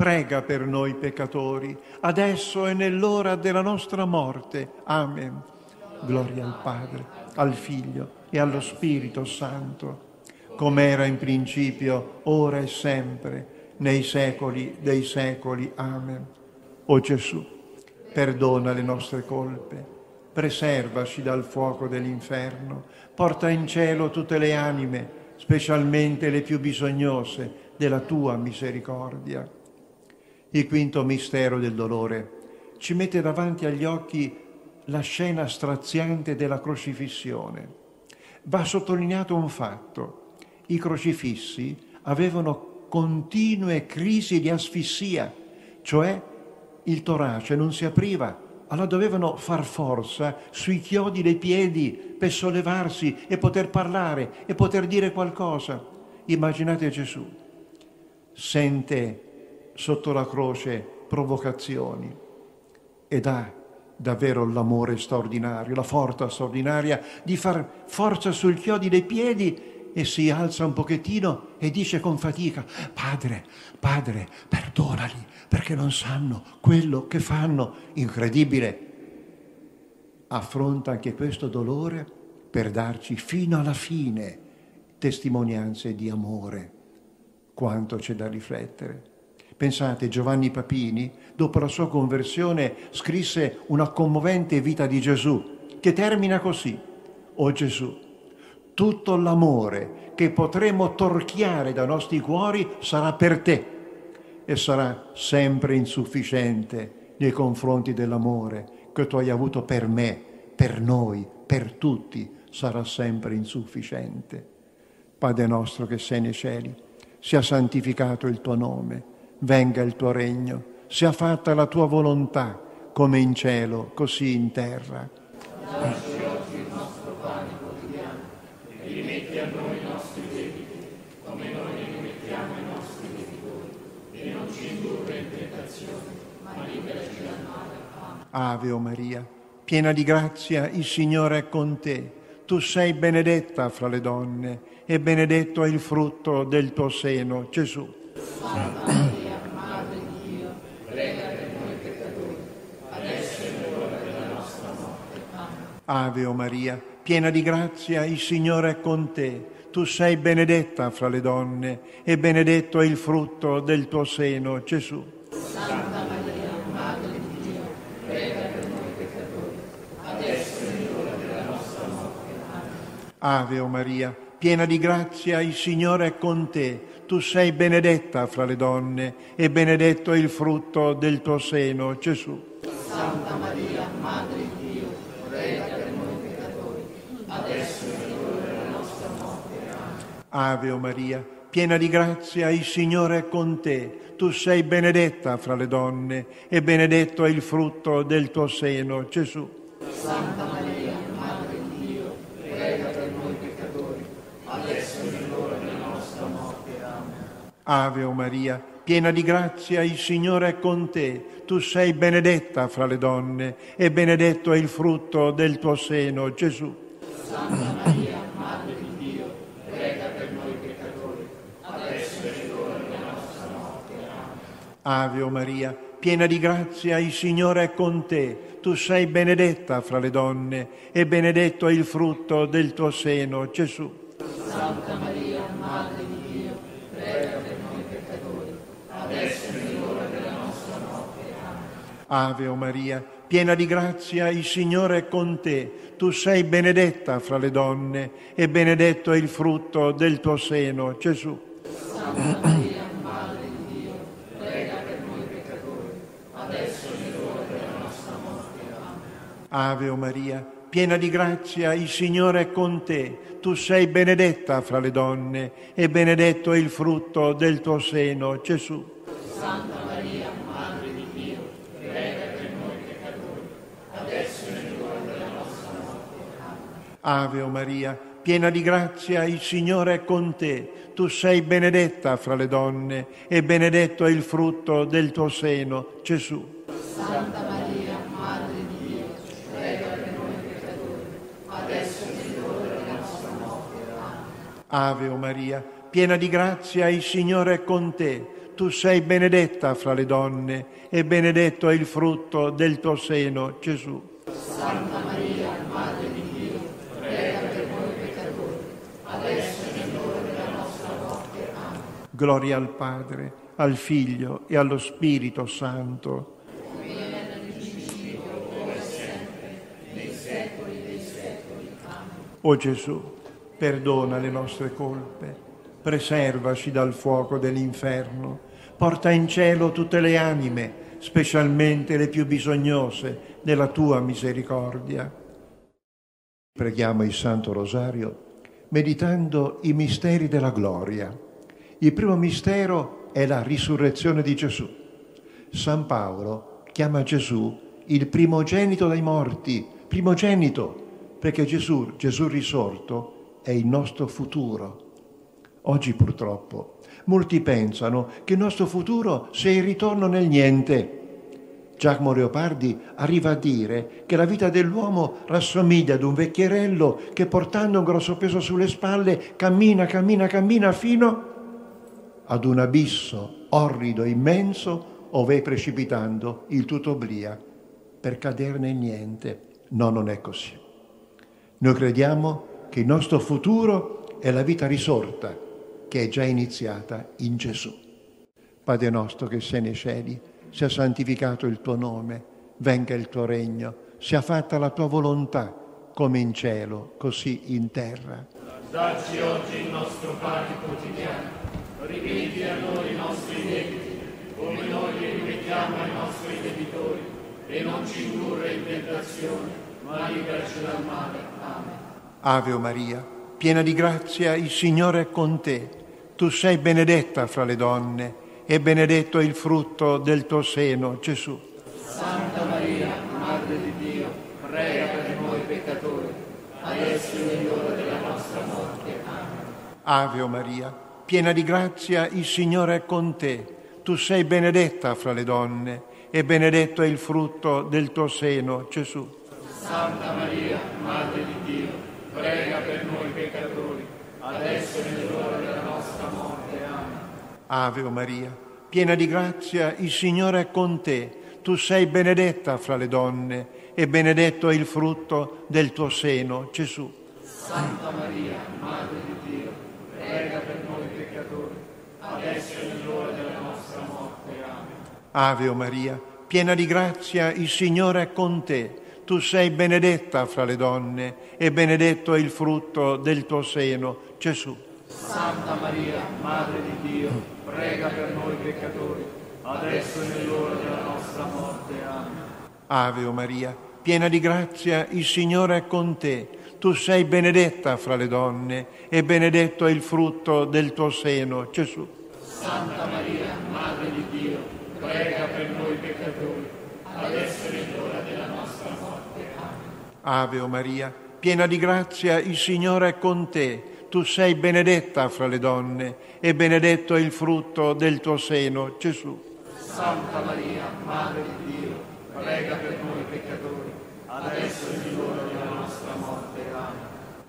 prega per noi peccatori, adesso e nell'ora della nostra morte. Amen. Gloria al Padre, al Figlio e allo Spirito Santo, come era in principio, ora e sempre, nei secoli dei secoli. Amen. O Gesù, perdona le nostre colpe, preservaci dal fuoco dell'inferno, porta in cielo tutte le anime, specialmente le più bisognose della tua misericordia. Il quinto mistero del dolore ci mette davanti agli occhi la scena straziante della crocifissione. Va sottolineato un fatto. I crocifissi avevano continue crisi di asfissia, cioè il torace non si apriva, allora dovevano far forza sui chiodi dei piedi per sollevarsi e poter parlare e poter dire qualcosa. Immaginate Gesù, sente sotto la croce provocazioni ed ha davvero l'amore straordinario, la forza straordinaria di far forza sul chiodi dei piedi e si alza un pochettino e dice con fatica, Padre, Padre, perdonali perché non sanno quello che fanno. Incredibile. Affronta anche questo dolore per darci fino alla fine testimonianze di amore. Quanto c'è da riflettere. Pensate, Giovanni Papini, dopo la sua conversione, scrisse una commovente vita di Gesù, che termina così. O Gesù, tutto l'amore che potremo torchiare dai nostri cuori sarà per te e sarà sempre insufficiente nei confronti dell'amore che tu hai avuto per me, per noi, per tutti, sarà sempre insufficiente. Padre nostro che sei nei cieli, sia santificato il tuo nome, venga il tuo regno, sia fatta la tua volontà, come in cielo, così in terra. Dacci oggi il nostro pane quotidiano e a noi i nostri debiti, come noi rimettiamo ai nostri debitori, e non ci indurre in tentazione, ma liberaci dal male. Ave o Maria, piena di grazia, il Signore è con te. Tu sei benedetta fra le donne e benedetto è il frutto del tuo seno, Gesù. Santa Maria, Madre di Dio, prega per noi peccatori, adesso è l'ora della nostra morte. Amen. Ave o Maria, piena di grazia, il Signore è con te. Tu sei benedetta fra le donne e benedetto è il frutto del tuo seno, Gesù. Santa Maria, Madre di Dio, prega per noi peccatori, adesso è l'ora della nostra morte. Amen. Ave o Maria, piena di grazia, il Signore è con te. Tu sei benedetta fra le donne e benedetto è il frutto del tuo seno, Gesù. Santa Maria, Madre di Dio, prega per noi peccatori, adesso è l'ora della nostra morte. Amen. Ave o Maria, piena di grazia, il Signore è con te. Tu sei benedetta fra le donne e benedetto è il frutto del tuo seno, Gesù. Santa Maria, Madre di Dio, prega per noi peccatori, adesso è l'ora della nostra morte. Amen. Ave o Maria, piena di grazia, il Signore è con te. Tu sei benedetta fra le donne e benedetto è il frutto del tuo seno, Gesù. Santa Maria, Madre di Dio, prega per noi peccatori, adesso è l'ora della nostra morte. Ave Maria, piena di grazia, il Signore è con te. Tu sei benedetta fra le donne e benedetto è il frutto del tuo seno, Gesù. Santa Maria, Madre di Dio, prega per noi peccatori, adesso è l'ora della nostra morte. Amen. Ave Maria, piena di grazia, il Signore è con te. Tu sei benedetta fra le donne e benedetto è il frutto del tuo seno, Gesù. Santa Maria, Madre di Dio, prega per noi peccatori, adesso è l'ora della nostra morte. Amen. Ave Maria, piena di grazia, il Signore è con te. Tu sei benedetta fra le donne e benedetto è il frutto del tuo seno, Gesù. Santa Maria, Madre di Dio, prega per noi peccatori, adesso è l'ora della nostra morte. Ave Maria, piena di grazia, il Signore è con te. Tu sei benedetta fra le donne e benedetto è il frutto del tuo seno, Gesù. Santa Maria, Madre di Dio, prega per noi peccatori, adesso è l'ora della nostra morte. Amen. Ave Maria, piena di grazia, il Signore è con te. Tu sei benedetta fra le donne e benedetto è il frutto del tuo seno, Gesù. Santa Maria, Madre di Dio, prega per noi peccatori, adesso è l'ora della nostra morte. Amen. Gloria al Padre, al Figlio e allo Spirito Santo. O Gesù, perdona le nostre colpe, preservaci dal fuoco dell'inferno, porta in cielo tutte le anime, specialmente le più bisognose della tua misericordia. Preghiamo il Santo Rosario meditando i misteri della gloria. Il primo mistero è la risurrezione di Gesù. San Paolo chiama Gesù il primogenito dai morti, primogenito, perché Gesù, Gesù risorto, è il nostro futuro. Oggi purtroppo molti pensano che il nostro futuro sia il ritorno nel niente. Giacomo Leopardi arriva a dire che la vita dell'uomo rassomiglia ad un vecchierello che portando un grosso peso sulle spalle cammina, cammina, cammina fino ad un abisso orrido, immenso, ove precipitando il tutto obblia per cadere nel niente. No, non è così. Noi crediamo che il nostro futuro è la vita risorta che è già iniziata in Gesù. Padre nostro che sei nei cieli, sia santificato il tuo nome, venga il tuo regno, sia fatta la tua volontà, come in cielo, così in terra. Dacci oggi il nostro pane quotidiano, rimetti a noi i nostri debiti, come noi li rimettiamo ai nostri debitori, e non ci indurre in tentazione, ma liberaci dal male. Amen. Ave Maria, piena di grazia, il Signore è con te. Tu sei benedetta fra le donne e benedetto è il frutto del tuo seno, Gesù. Santa Maria, Madre di Dio, prega per noi peccatori, adesso è l'ora della nostra morte. Amen. Ave Maria, piena di grazia, il Signore è con te. Tu sei benedetta fra le donne e benedetto è il frutto del tuo seno, Gesù. Santa Maria, Madre di Dio, prega per noi peccatori, adesso è l'ora della nostra morte. Amen. Ave Maria, piena di grazia, il Signore è con te. Tu sei benedetta fra le donne e benedetto è il frutto del tuo seno, Gesù. Santa Maria, Madre di Dio, prega per noi peccatori, adesso è l'ora della nostra morte. Amen. Ave Maria, piena di grazia, il Signore è con te. Tu sei benedetta fra le donne e benedetto è il frutto del tuo seno, Gesù. Santa Maria, Madre di Dio, prega per noi peccatori, adesso è l'ora della nostra morte. Amen. Ave Maria, piena di grazia, il Signore è con te. Tu sei benedetta fra le donne e benedetto è il frutto del tuo seno, Gesù. Santa Maria, Madre di Dio, prega per noi peccatori, adesso è l'ora della nostra morte. Amen. Ave Maria, piena di grazia, il Signore è con te. Tu sei benedetta fra le donne e benedetto è il frutto del tuo seno, Gesù. Santa Maria, Madre di Dio, prega per noi peccatori, adesso è l'ora della nostra morte. Amen.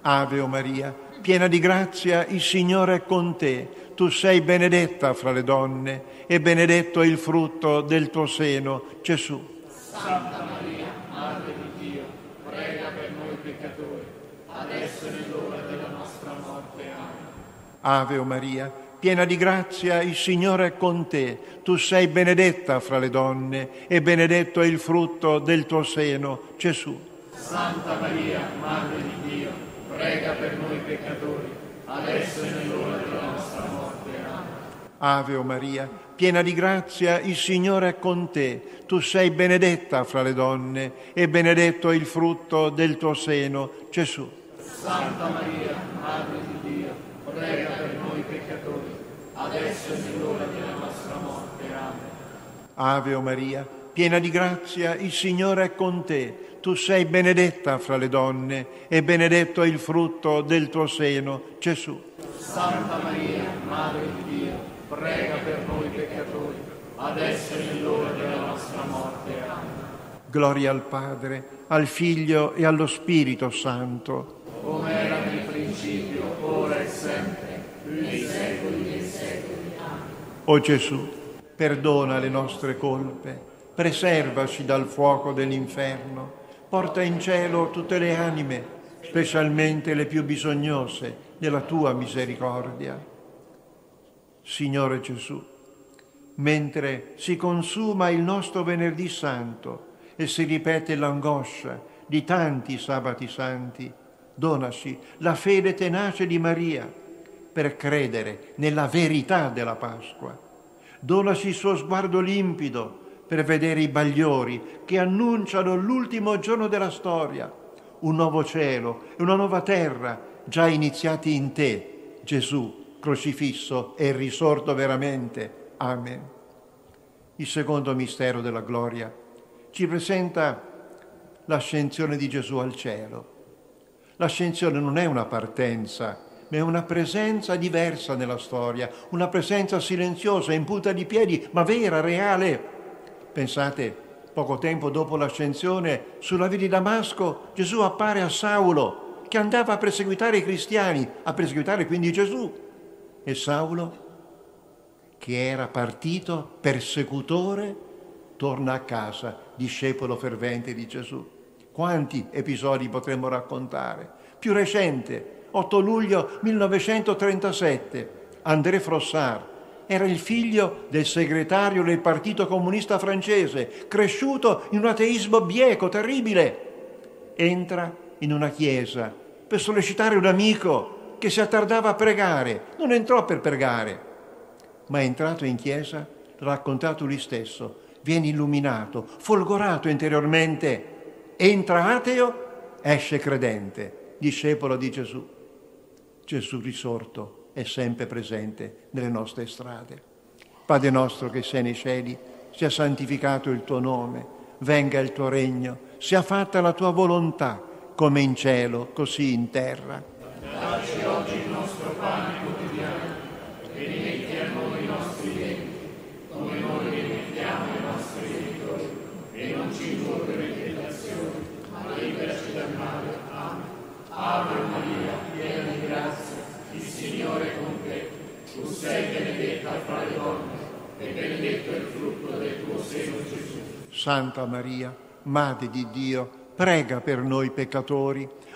Ave Maria, piena di grazia, il Signore è con te. Tu sei benedetta fra le donne e benedetto il frutto del tuo seno, Gesù. Santa Maria, Madre di Dio, prega per noi peccatori, adesso è l'ora della nostra morte. Amen. Ave o Maria, piena di grazia, il Signore è con te. Tu sei benedetta fra le donne e benedetto è il frutto del tuo seno, Gesù. Santa Maria, Madre di Dio, prega per noi peccatori, adesso è l'ora della nostra morte. Ave o Maria, piena di grazia, il Signore è con te. Tu sei benedetta fra le donne e benedetto è il frutto del tuo seno, Gesù. Santa Maria, Madre di Dio, prega per noi peccatori, adesso è l'ora della nostra morte. Amen. Ave o Maria, piena di grazia, il Signore è con te. Tu sei benedetta fra le donne e benedetto è il frutto del tuo seno, Gesù. Santa Maria, Madre di Dio, prega per noi peccatori, adesso è l'ora della nostra morte. Amen. Gloria al Padre, al Figlio e allo Spirito Santo. Come era nel principio, ora e sempre, nei secoli dei secoli. Amen. O Gesù, perdona le nostre colpe, preservaci dal fuoco dell'inferno, porta in cielo tutte le anime, specialmente le più bisognose della tua misericordia. Signore Gesù, mentre si consuma il nostro venerdì santo e si ripete l'angoscia di tanti sabati santi, donaci la fede tenace di Maria per credere nella verità della Pasqua. Donaci il suo sguardo limpido per vedere i bagliori che annunciano l'ultimo giorno della storia, un nuovo cielo e una nuova terra già iniziati in te, Gesù crocifisso e risorto veramente. Amen. Il secondo mistero della gloria ci presenta l'ascensione di Gesù al cielo. L'ascensione non è una partenza, ma è una presenza diversa nella storia, una presenza silenziosa, in punta di piedi, ma vera, reale. Pensate, poco tempo dopo l'ascensione, sulla via di Damasco, Gesù appare a Saulo, che andava a perseguitare i cristiani, a perseguitare quindi Gesù. E Saulo, che era partito persecutore, torna a casa, discepolo fervente di Gesù. Quanti episodi potremmo raccontare? Più recente, 8 luglio 1937, André Frossard era il figlio del segretario del Partito Comunista francese, cresciuto in un ateismo bieco, terribile. Entra in una chiesa per sollecitare un amico che si attardava a pregare. Non entrò per pregare, ma è entrato in chiesa, raccontato lui stesso, viene illuminato, folgorato interiormente, entra ateo, esce credente, discepolo di Gesù. Gesù risorto è sempre presente nelle nostre strade. Padre nostro che sei nei cieli, sia santificato il tuo nome, venga il tuo regno, sia fatta la tua volontà, come in cielo, così in terra. Dacci oggi il nostro pane quotidiano e rimetti a noi i nostri debiti, come noi rimettiamo ai nostri debitori, e non ci indurre in tentazione, ma liberaci dal male. Amen. Ave Maria, piena di grazia, il Signore è con te. Tu sei benedetta fra le donne, e benedetto è il frutto del tuo seno, Gesù. Santa Maria, Madre di Dio, prega per noi peccatori,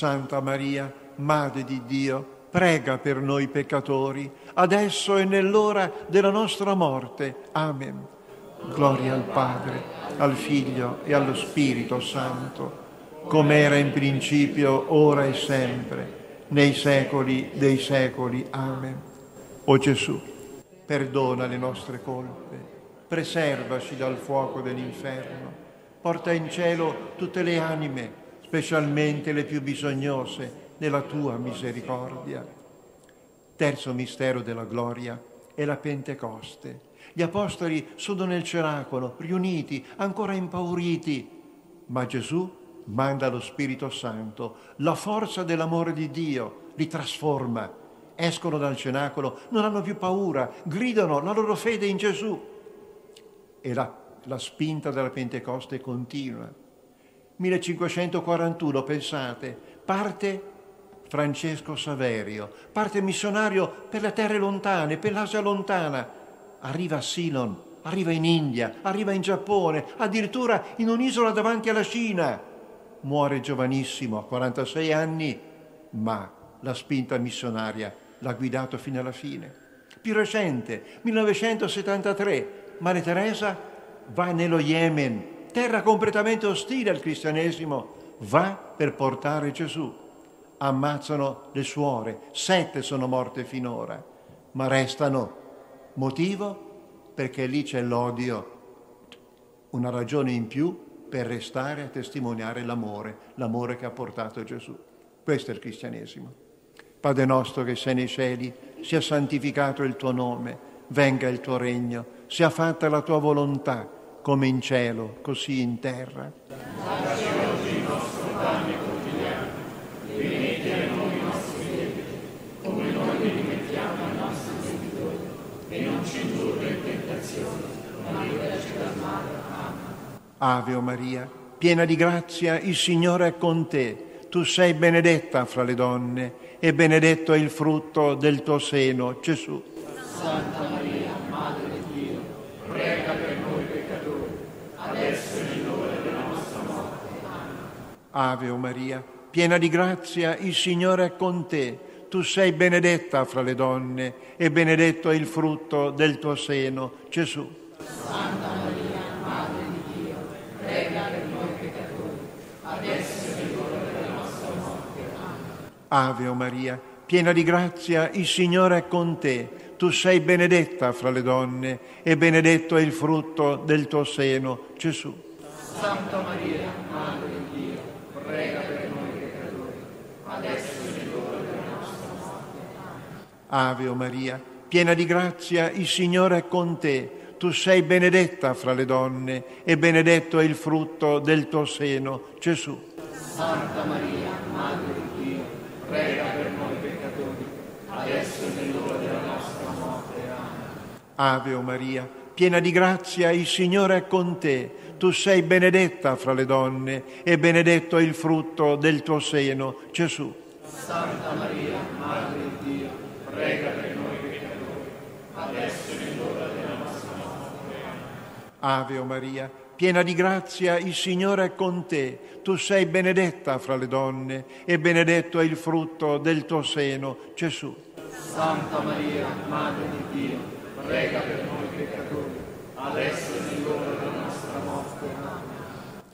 Santa Maria, Madre di Dio, prega per noi peccatori, adesso e nell'ora della nostra morte. Amen. Gloria al Padre, al Figlio e allo Spirito Santo, come era in principio, ora e sempre, nei secoli dei secoli. Amen. O Gesù, perdona le nostre colpe, preservaci dal fuoco dell'inferno, porta in cielo tutte le anime, specialmente le più bisognose della tua misericordia. Terzo mistero della gloria è la Pentecoste. Gli apostoli sono nel cenacolo, riuniti, ancora impauriti, ma Gesù manda lo Spirito Santo, la forza dell'amore di Dio li trasforma. Escono dal cenacolo, non hanno più paura, gridano la loro fede in Gesù. E la, la spinta della Pentecoste continua. 1541, pensate, parte Francesco Saverio, parte missionario per le terre lontane, per l'Asia lontana, arriva a Ceylon, arriva in India, arriva in Giappone, addirittura in un'isola davanti alla Cina. Muore giovanissimo, a 46 anni, ma la spinta missionaria l'ha guidato fino alla fine. Più recente, 1973, Maria Teresa va nello Yemen, terra completamente ostile al cristianesimo, va per portare Gesù. Ammazzano le suore, sette sono morte finora, ma restano. Motivo? Perché lì c'è l'odio, una ragione in più per restare a testimoniare l'amore, l'amore che ha portato Gesù. Questo è il cristianesimo. Padre nostro che sei nei cieli, sia santificato il tuo nome, venga il tuo regno, sia fatta la tua volontà, come in cielo, così in terra. Dacci il nostro pane quotidiano, rimetti a noi i nostri debiti, come noi li rimettiamo ai nostri debitori, e non ci indurre in tentazione, ma liberaci dal male. Amen. Ave o Maria, piena di grazia, il Signore è con te. Tu sei benedetta fra le donne e benedetto è il frutto del tuo seno, Gesù. Santa Maria, Madre di Dio, prega per noi peccatori, adesso e nell'ora della nostra morte. Ave o Maria, piena di grazia, il Signore è con te. Tu sei benedetta fra le donne e benedetto è il frutto del tuo seno, Gesù. Santa Maria, Madre di Dio, prega per noi peccatori, adesso e nell'ora della nostra morte. Amen. Ave o Maria, piena di grazia, il Signore è con te. Tu sei benedetta fra le donne e benedetto è il frutto del tuo seno, Gesù. Santa Maria, Madre di Dio, prega per noi peccatori, adesso e nell'ora della nostra morte. Ave o Maria, piena di grazia, il Signore è con te. Tu sei benedetta fra le donne e benedetto è il frutto del tuo seno, Gesù. Santa Maria, Madre di Dio, prega per noi peccatori, adesso e nell'ora della nostra morte. Amen. Ave o Maria, piena di grazia, il Signore è con te. Tu sei benedetta fra le donne e benedetto è il frutto del tuo seno, Gesù. Santa Maria, Madre di Dio, prega per noi peccatori, adesso è l'ora della nostra morte. Ave Maria, piena di grazia, il Signore è con te. Tu sei benedetta fra le donne e benedetto è il frutto del tuo seno, Gesù. Santa Maria, Madre di Dio, prega per noi peccatori, adesso è l'ora della nostra morte.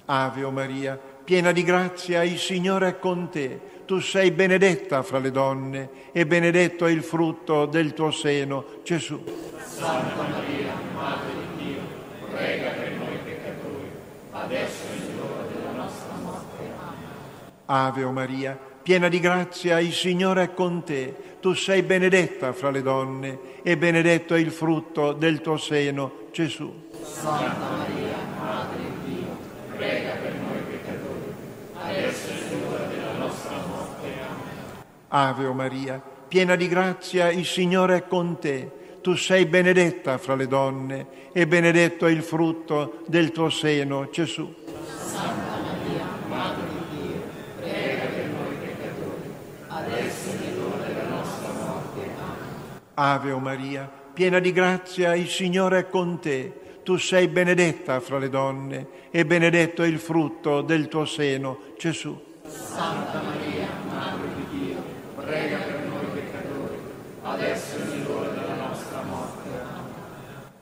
Ave o Maria, piena di grazia, il Signore è con te. Tu sei benedetta fra le donne e benedetto è il frutto del tuo seno, Gesù. Santa Maria, Madre di Dio, prega per noi peccatori, adesso è l'ora della nostra morte. Ave o Maria, piena di grazia, il Signore è con te. Tu sei benedetta fra le donne e benedetto è il frutto del tuo seno, Gesù. Santa Maria, Madre di Dio, prega per noi peccatori, adesso è l'ora della nostra morte. Ave o Maria, piena di grazia, il Signore è con te. Tu sei benedetta fra le donne e benedetto è il frutto del tuo seno, Gesù. Santa Maria, Madre di Dio, prega per noi peccatori, adesso è l'ora della nostra morte. Ave o Maria, piena di grazia, il Signore è con te. Tu sei benedetta fra le donne e benedetto è il frutto del tuo seno, Gesù. Santa Maria, Madre di Dio, prega per noi peccatori, adesso è l'ora della nostra morte.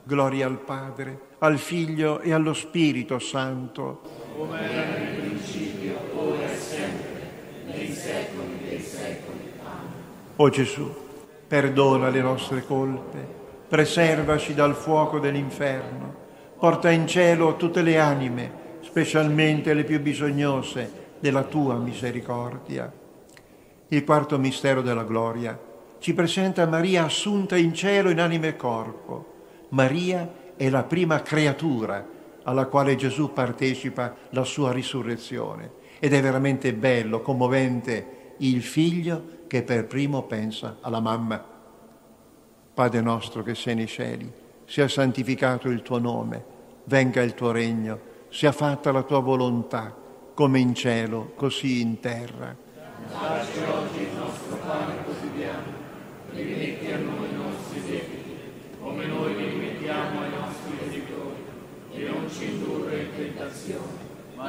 Gloria al Padre, al Figlio e allo Spirito Santo. Come era nel principio, ora e sempre, nei secoli dei secoli. O Gesù, perdona le nostre colpe, preservaci dal fuoco dell'inferno, porta in cielo tutte le anime, specialmente le più bisognose della tua misericordia. Il quarto mistero della gloria ci presenta Maria assunta in cielo in anima e corpo. Maria è la prima creatura alla quale Gesù partecipa la sua risurrezione ed è veramente bello, commovente il figlio che per primo pensa alla mamma. Padre nostro che sei nei cieli, sia santificato il tuo nome, venga il tuo regno, sia fatta la tua volontà, come in cielo, così in terra. Dacci oggi il nostro pane quotidiano, rimetti a noi i nostri debiti, come noi li rimettiamo ai nostri debitori, e non ci indurre in tentazione, ma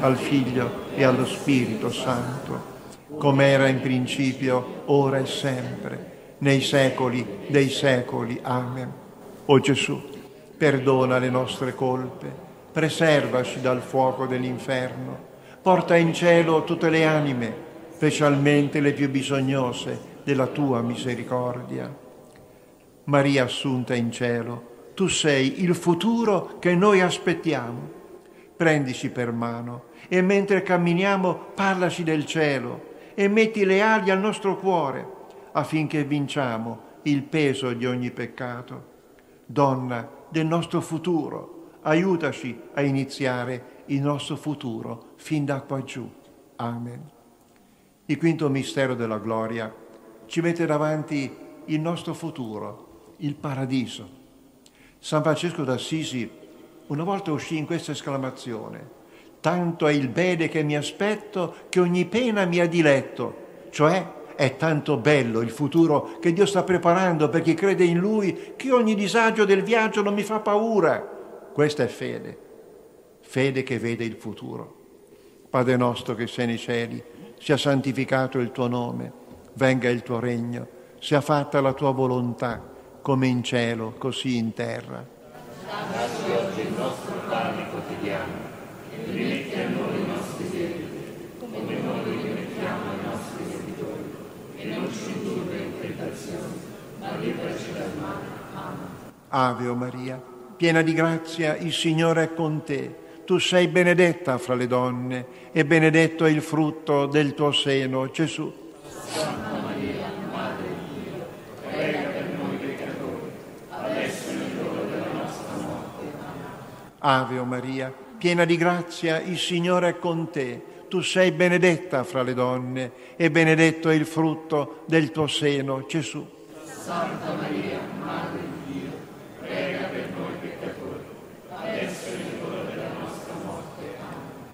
al Figlio e allo Spirito Santo, come era in principio, ora e sempre, nei secoli dei secoli. Amen. O Gesù, perdona le nostre colpe, preservaci dal fuoco dell'inferno, porta in cielo tutte le anime, specialmente le più bisognose della tua misericordia. Maria assunta in cielo, tu sei il futuro che noi aspettiamo. Prendici per mano e mentre camminiamo parlaci del cielo e metti le ali al nostro cuore affinché vinciamo il peso di ogni peccato. Donna del nostro futuro, aiutaci a iniziare il nostro futuro fin da qua giù. Amen. Il quinto mistero della gloria ci mette davanti il nostro futuro, il paradiso. San Francesco d'Assisi una volta uscì in questa esclamazione, tanto è il bene che mi aspetto che ogni pena mi ha diletto, cioè è tanto bello il futuro che Dio sta preparando per chi crede in Lui che ogni disagio del viaggio non mi fa paura. Questa è fede, fede che vede il futuro. Padre nostro che sei nei cieli, sia santificato il tuo nome, venga il tuo regno, sia fatta la tua volontà, come in cielo, così in terra. Dacci oggi il nostro pane quotidiano e rimetti a noi i nostri debiti, come noi rimettiamo ai nostri debitori, e non ci indurre in tentazione, ma liberaci dal male. Amen. Ave o Maria, piena di grazia, il Signore è con te. Tu sei benedetta fra le donne e benedetto è il frutto del tuo seno, Gesù. Santa Maria, Madre di Dio, prega per noi peccatori, adesso e nell'ora della nostra morte. Ave o Maria, piena di grazia, il Signore è con te. Tu sei benedetta fra le donne e benedetto è il frutto del tuo seno, Gesù. Santa Maria, Madre di Dio, prega per noi peccatori, adesso e nell'ora della nostra morte. Amen.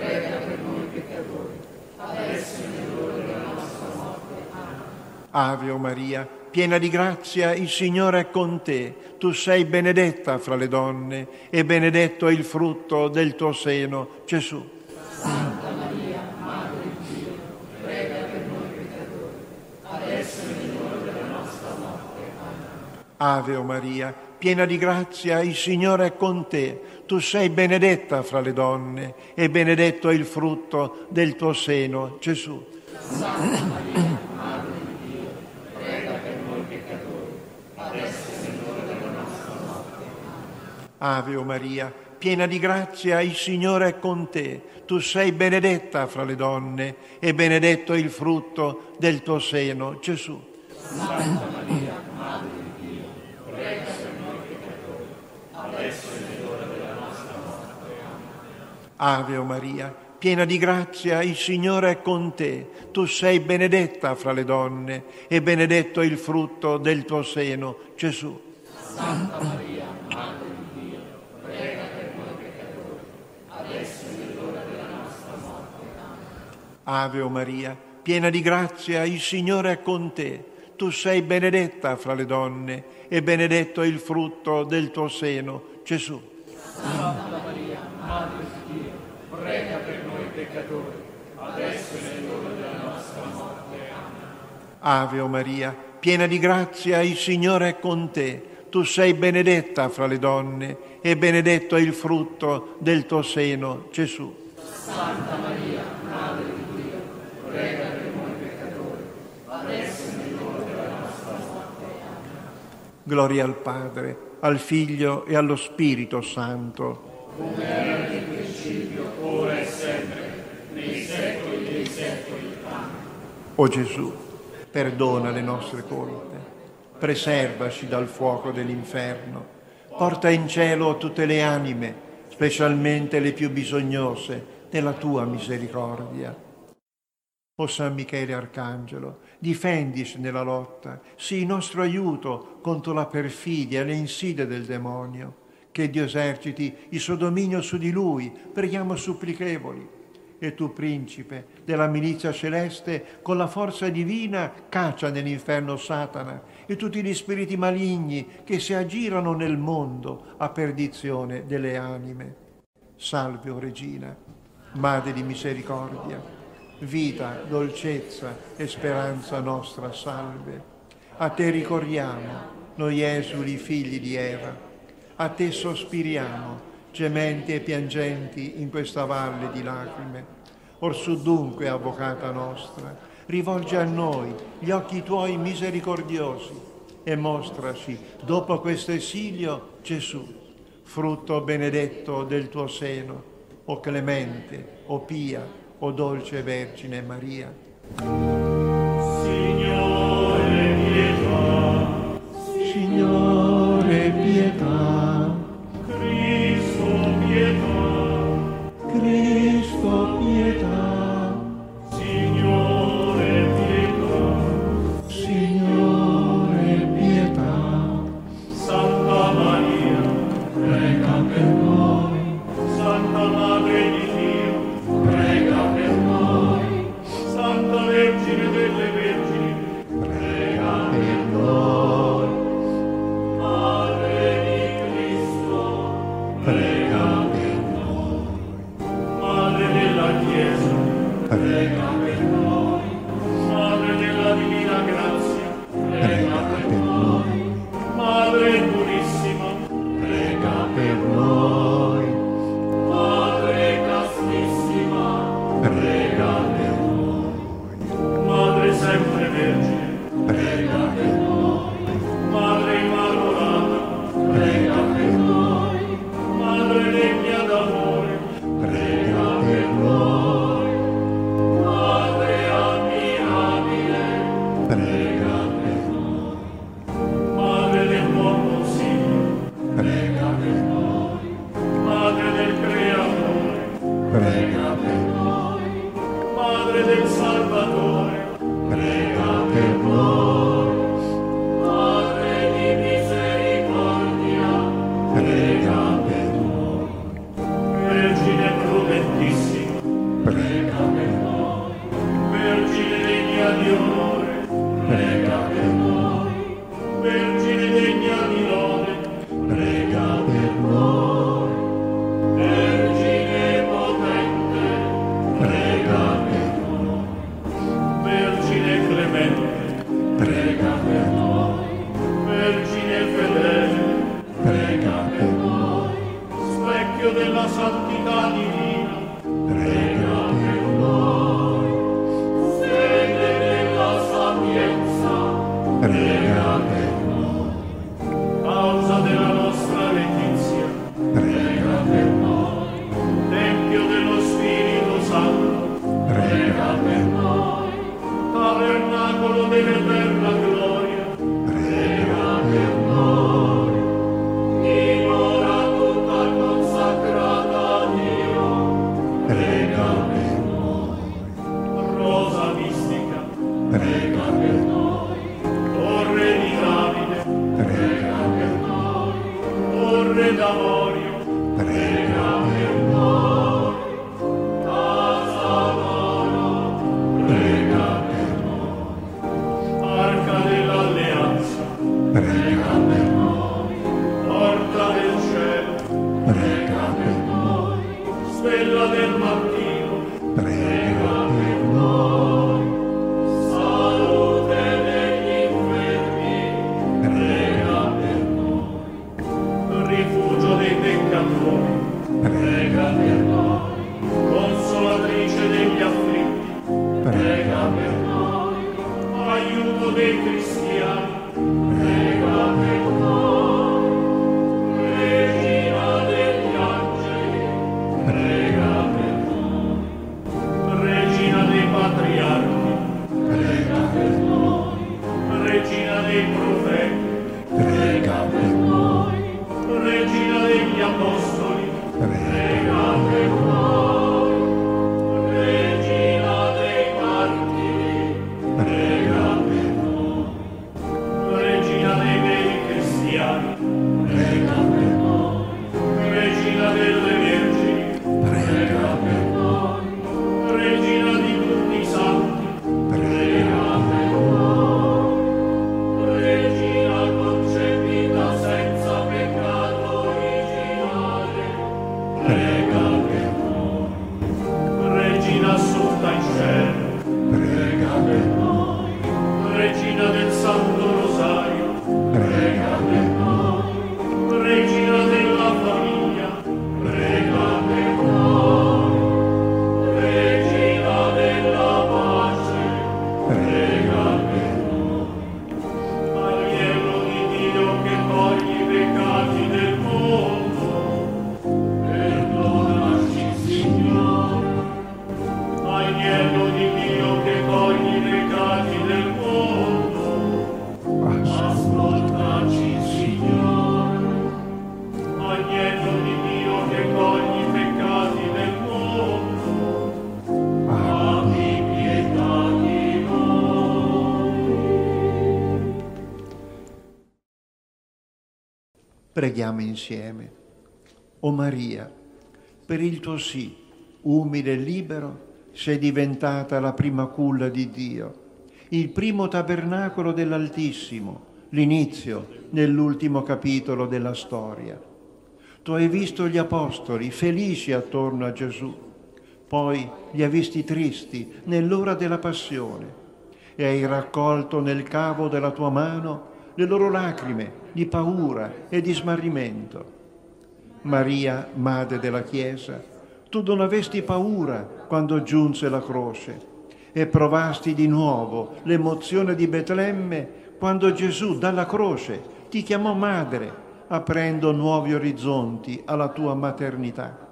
prega per noi peccatori, adesso nell'ora della nostra morte. Amen. Ave Maria, piena di grazia, il Signore è con te. Tu sei benedetta fra le donne e benedetto è il frutto del tuo seno, Gesù. Santa Maria, Madre di Dio, prega per noi peccatori, adesso e nell'ora della nostra morte. Amen. Ave Maria, piena di grazia, il Signore è con te. Tu sei benedetta fra le donne e benedetto è il frutto del tuo seno, Gesù. Ave o Maria, piena di grazia, il Signore è con te. Tu sei benedetta fra le donne e benedetto è il frutto del tuo seno, Gesù. Santa Maria, Madre Ave o Maria, piena di grazia, il Signore è con te. Tu sei benedetta fra le donne e benedetto il frutto del tuo seno, Gesù. Santa Maria, Madre di Dio, prega per noi peccatori, adesso è l'ora della nostra morte. Ave o Maria, piena di grazia, il Signore è con te. Tu sei benedetta fra le donne e benedetto il frutto del tuo seno, Gesù. Santa Maria, Madre di Dio, prega per noi peccatori, adesso è l'ora della nostra morte. Amen. Ave o Maria, piena di grazia, il Signore è con te. Tu sei benedetta fra le donne e benedetto è il frutto del tuo seno, Gesù. Santa Maria, Madre di Dio, prega per noi peccatori, adesso è l'ora della nostra morte. Amen. Gloria al Padre, al Figlio e allo Spirito Santo. Come era nel principio, ora e sempre, nei secoli dei secoli. Amen. O Gesù, perdona le nostre colpe, preservaci dal fuoco dell'inferno, porta in cielo tutte le anime, specialmente le più bisognose della tua misericordia. O San Michele Arcangelo, difendici nella lotta, sii nostro aiuto contro la perfidia e le insidie del demonio. Che Dio eserciti il suo dominio su di lui, preghiamo supplichevoli. E tu, principe della milizia celeste, con la forza divina caccia nell'inferno Satana e tutti gli spiriti maligni che si aggirano nel mondo a perdizione delle anime. Salve, o Regina, Madre di misericordia, vita, dolcezza e speranza nostra, salve. A te ricorriamo, noi esuli figli di Eva, a te sospiriamo, gementi e piangenti in questa valle di lacrime. Orsù dunque, avvocata nostra, rivolge a noi gli occhi tuoi misericordiosi e mostraci, dopo questo esilio, Gesù, frutto benedetto del tuo seno, o clemente, o pia, o dolce Vergine Maria. Preghiamo insieme. O Maria, per il tuo sì, umile e libero, sei diventata la prima culla di Dio, il primo tabernacolo dell'Altissimo, l'inizio nell'ultimo capitolo della storia. Tu hai visto gli apostoli felici attorno a Gesù, poi li hai visti tristi nell'ora della passione e hai raccolto nel cavo della tua mano le loro lacrime di paura e di smarrimento. Maria, Madre della Chiesa, tu non avesti paura quando giunse la croce e provasti di nuovo l'emozione di Betlemme quando Gesù dalla croce ti chiamò madre, aprendo nuovi orizzonti alla tua maternità.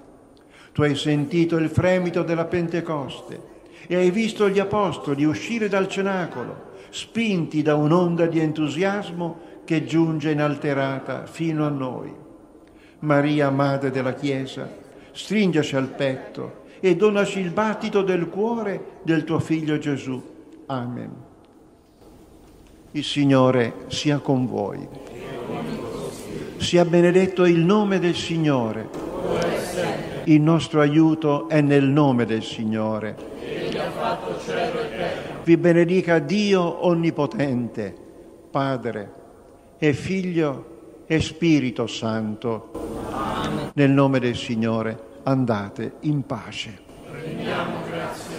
Tu hai sentito il fremito della Pentecoste e hai visto gli apostoli uscire dal cenacolo, spinti da un'onda di entusiasmo che giunge inalterata fino a noi. Maria, Madre della Chiesa, stringiaci al petto e donaci il battito del cuore del tuo Figlio Gesù. Amen. Il Signore sia con voi. Sia benedetto il nome del Signore. Il nostro aiuto è nel nome del Signore vi benedica Dio Onnipotente, Padre e Figlio e Spirito Santo. Amen. Nel nome del Signore andate in pace. Rendiamo grazie.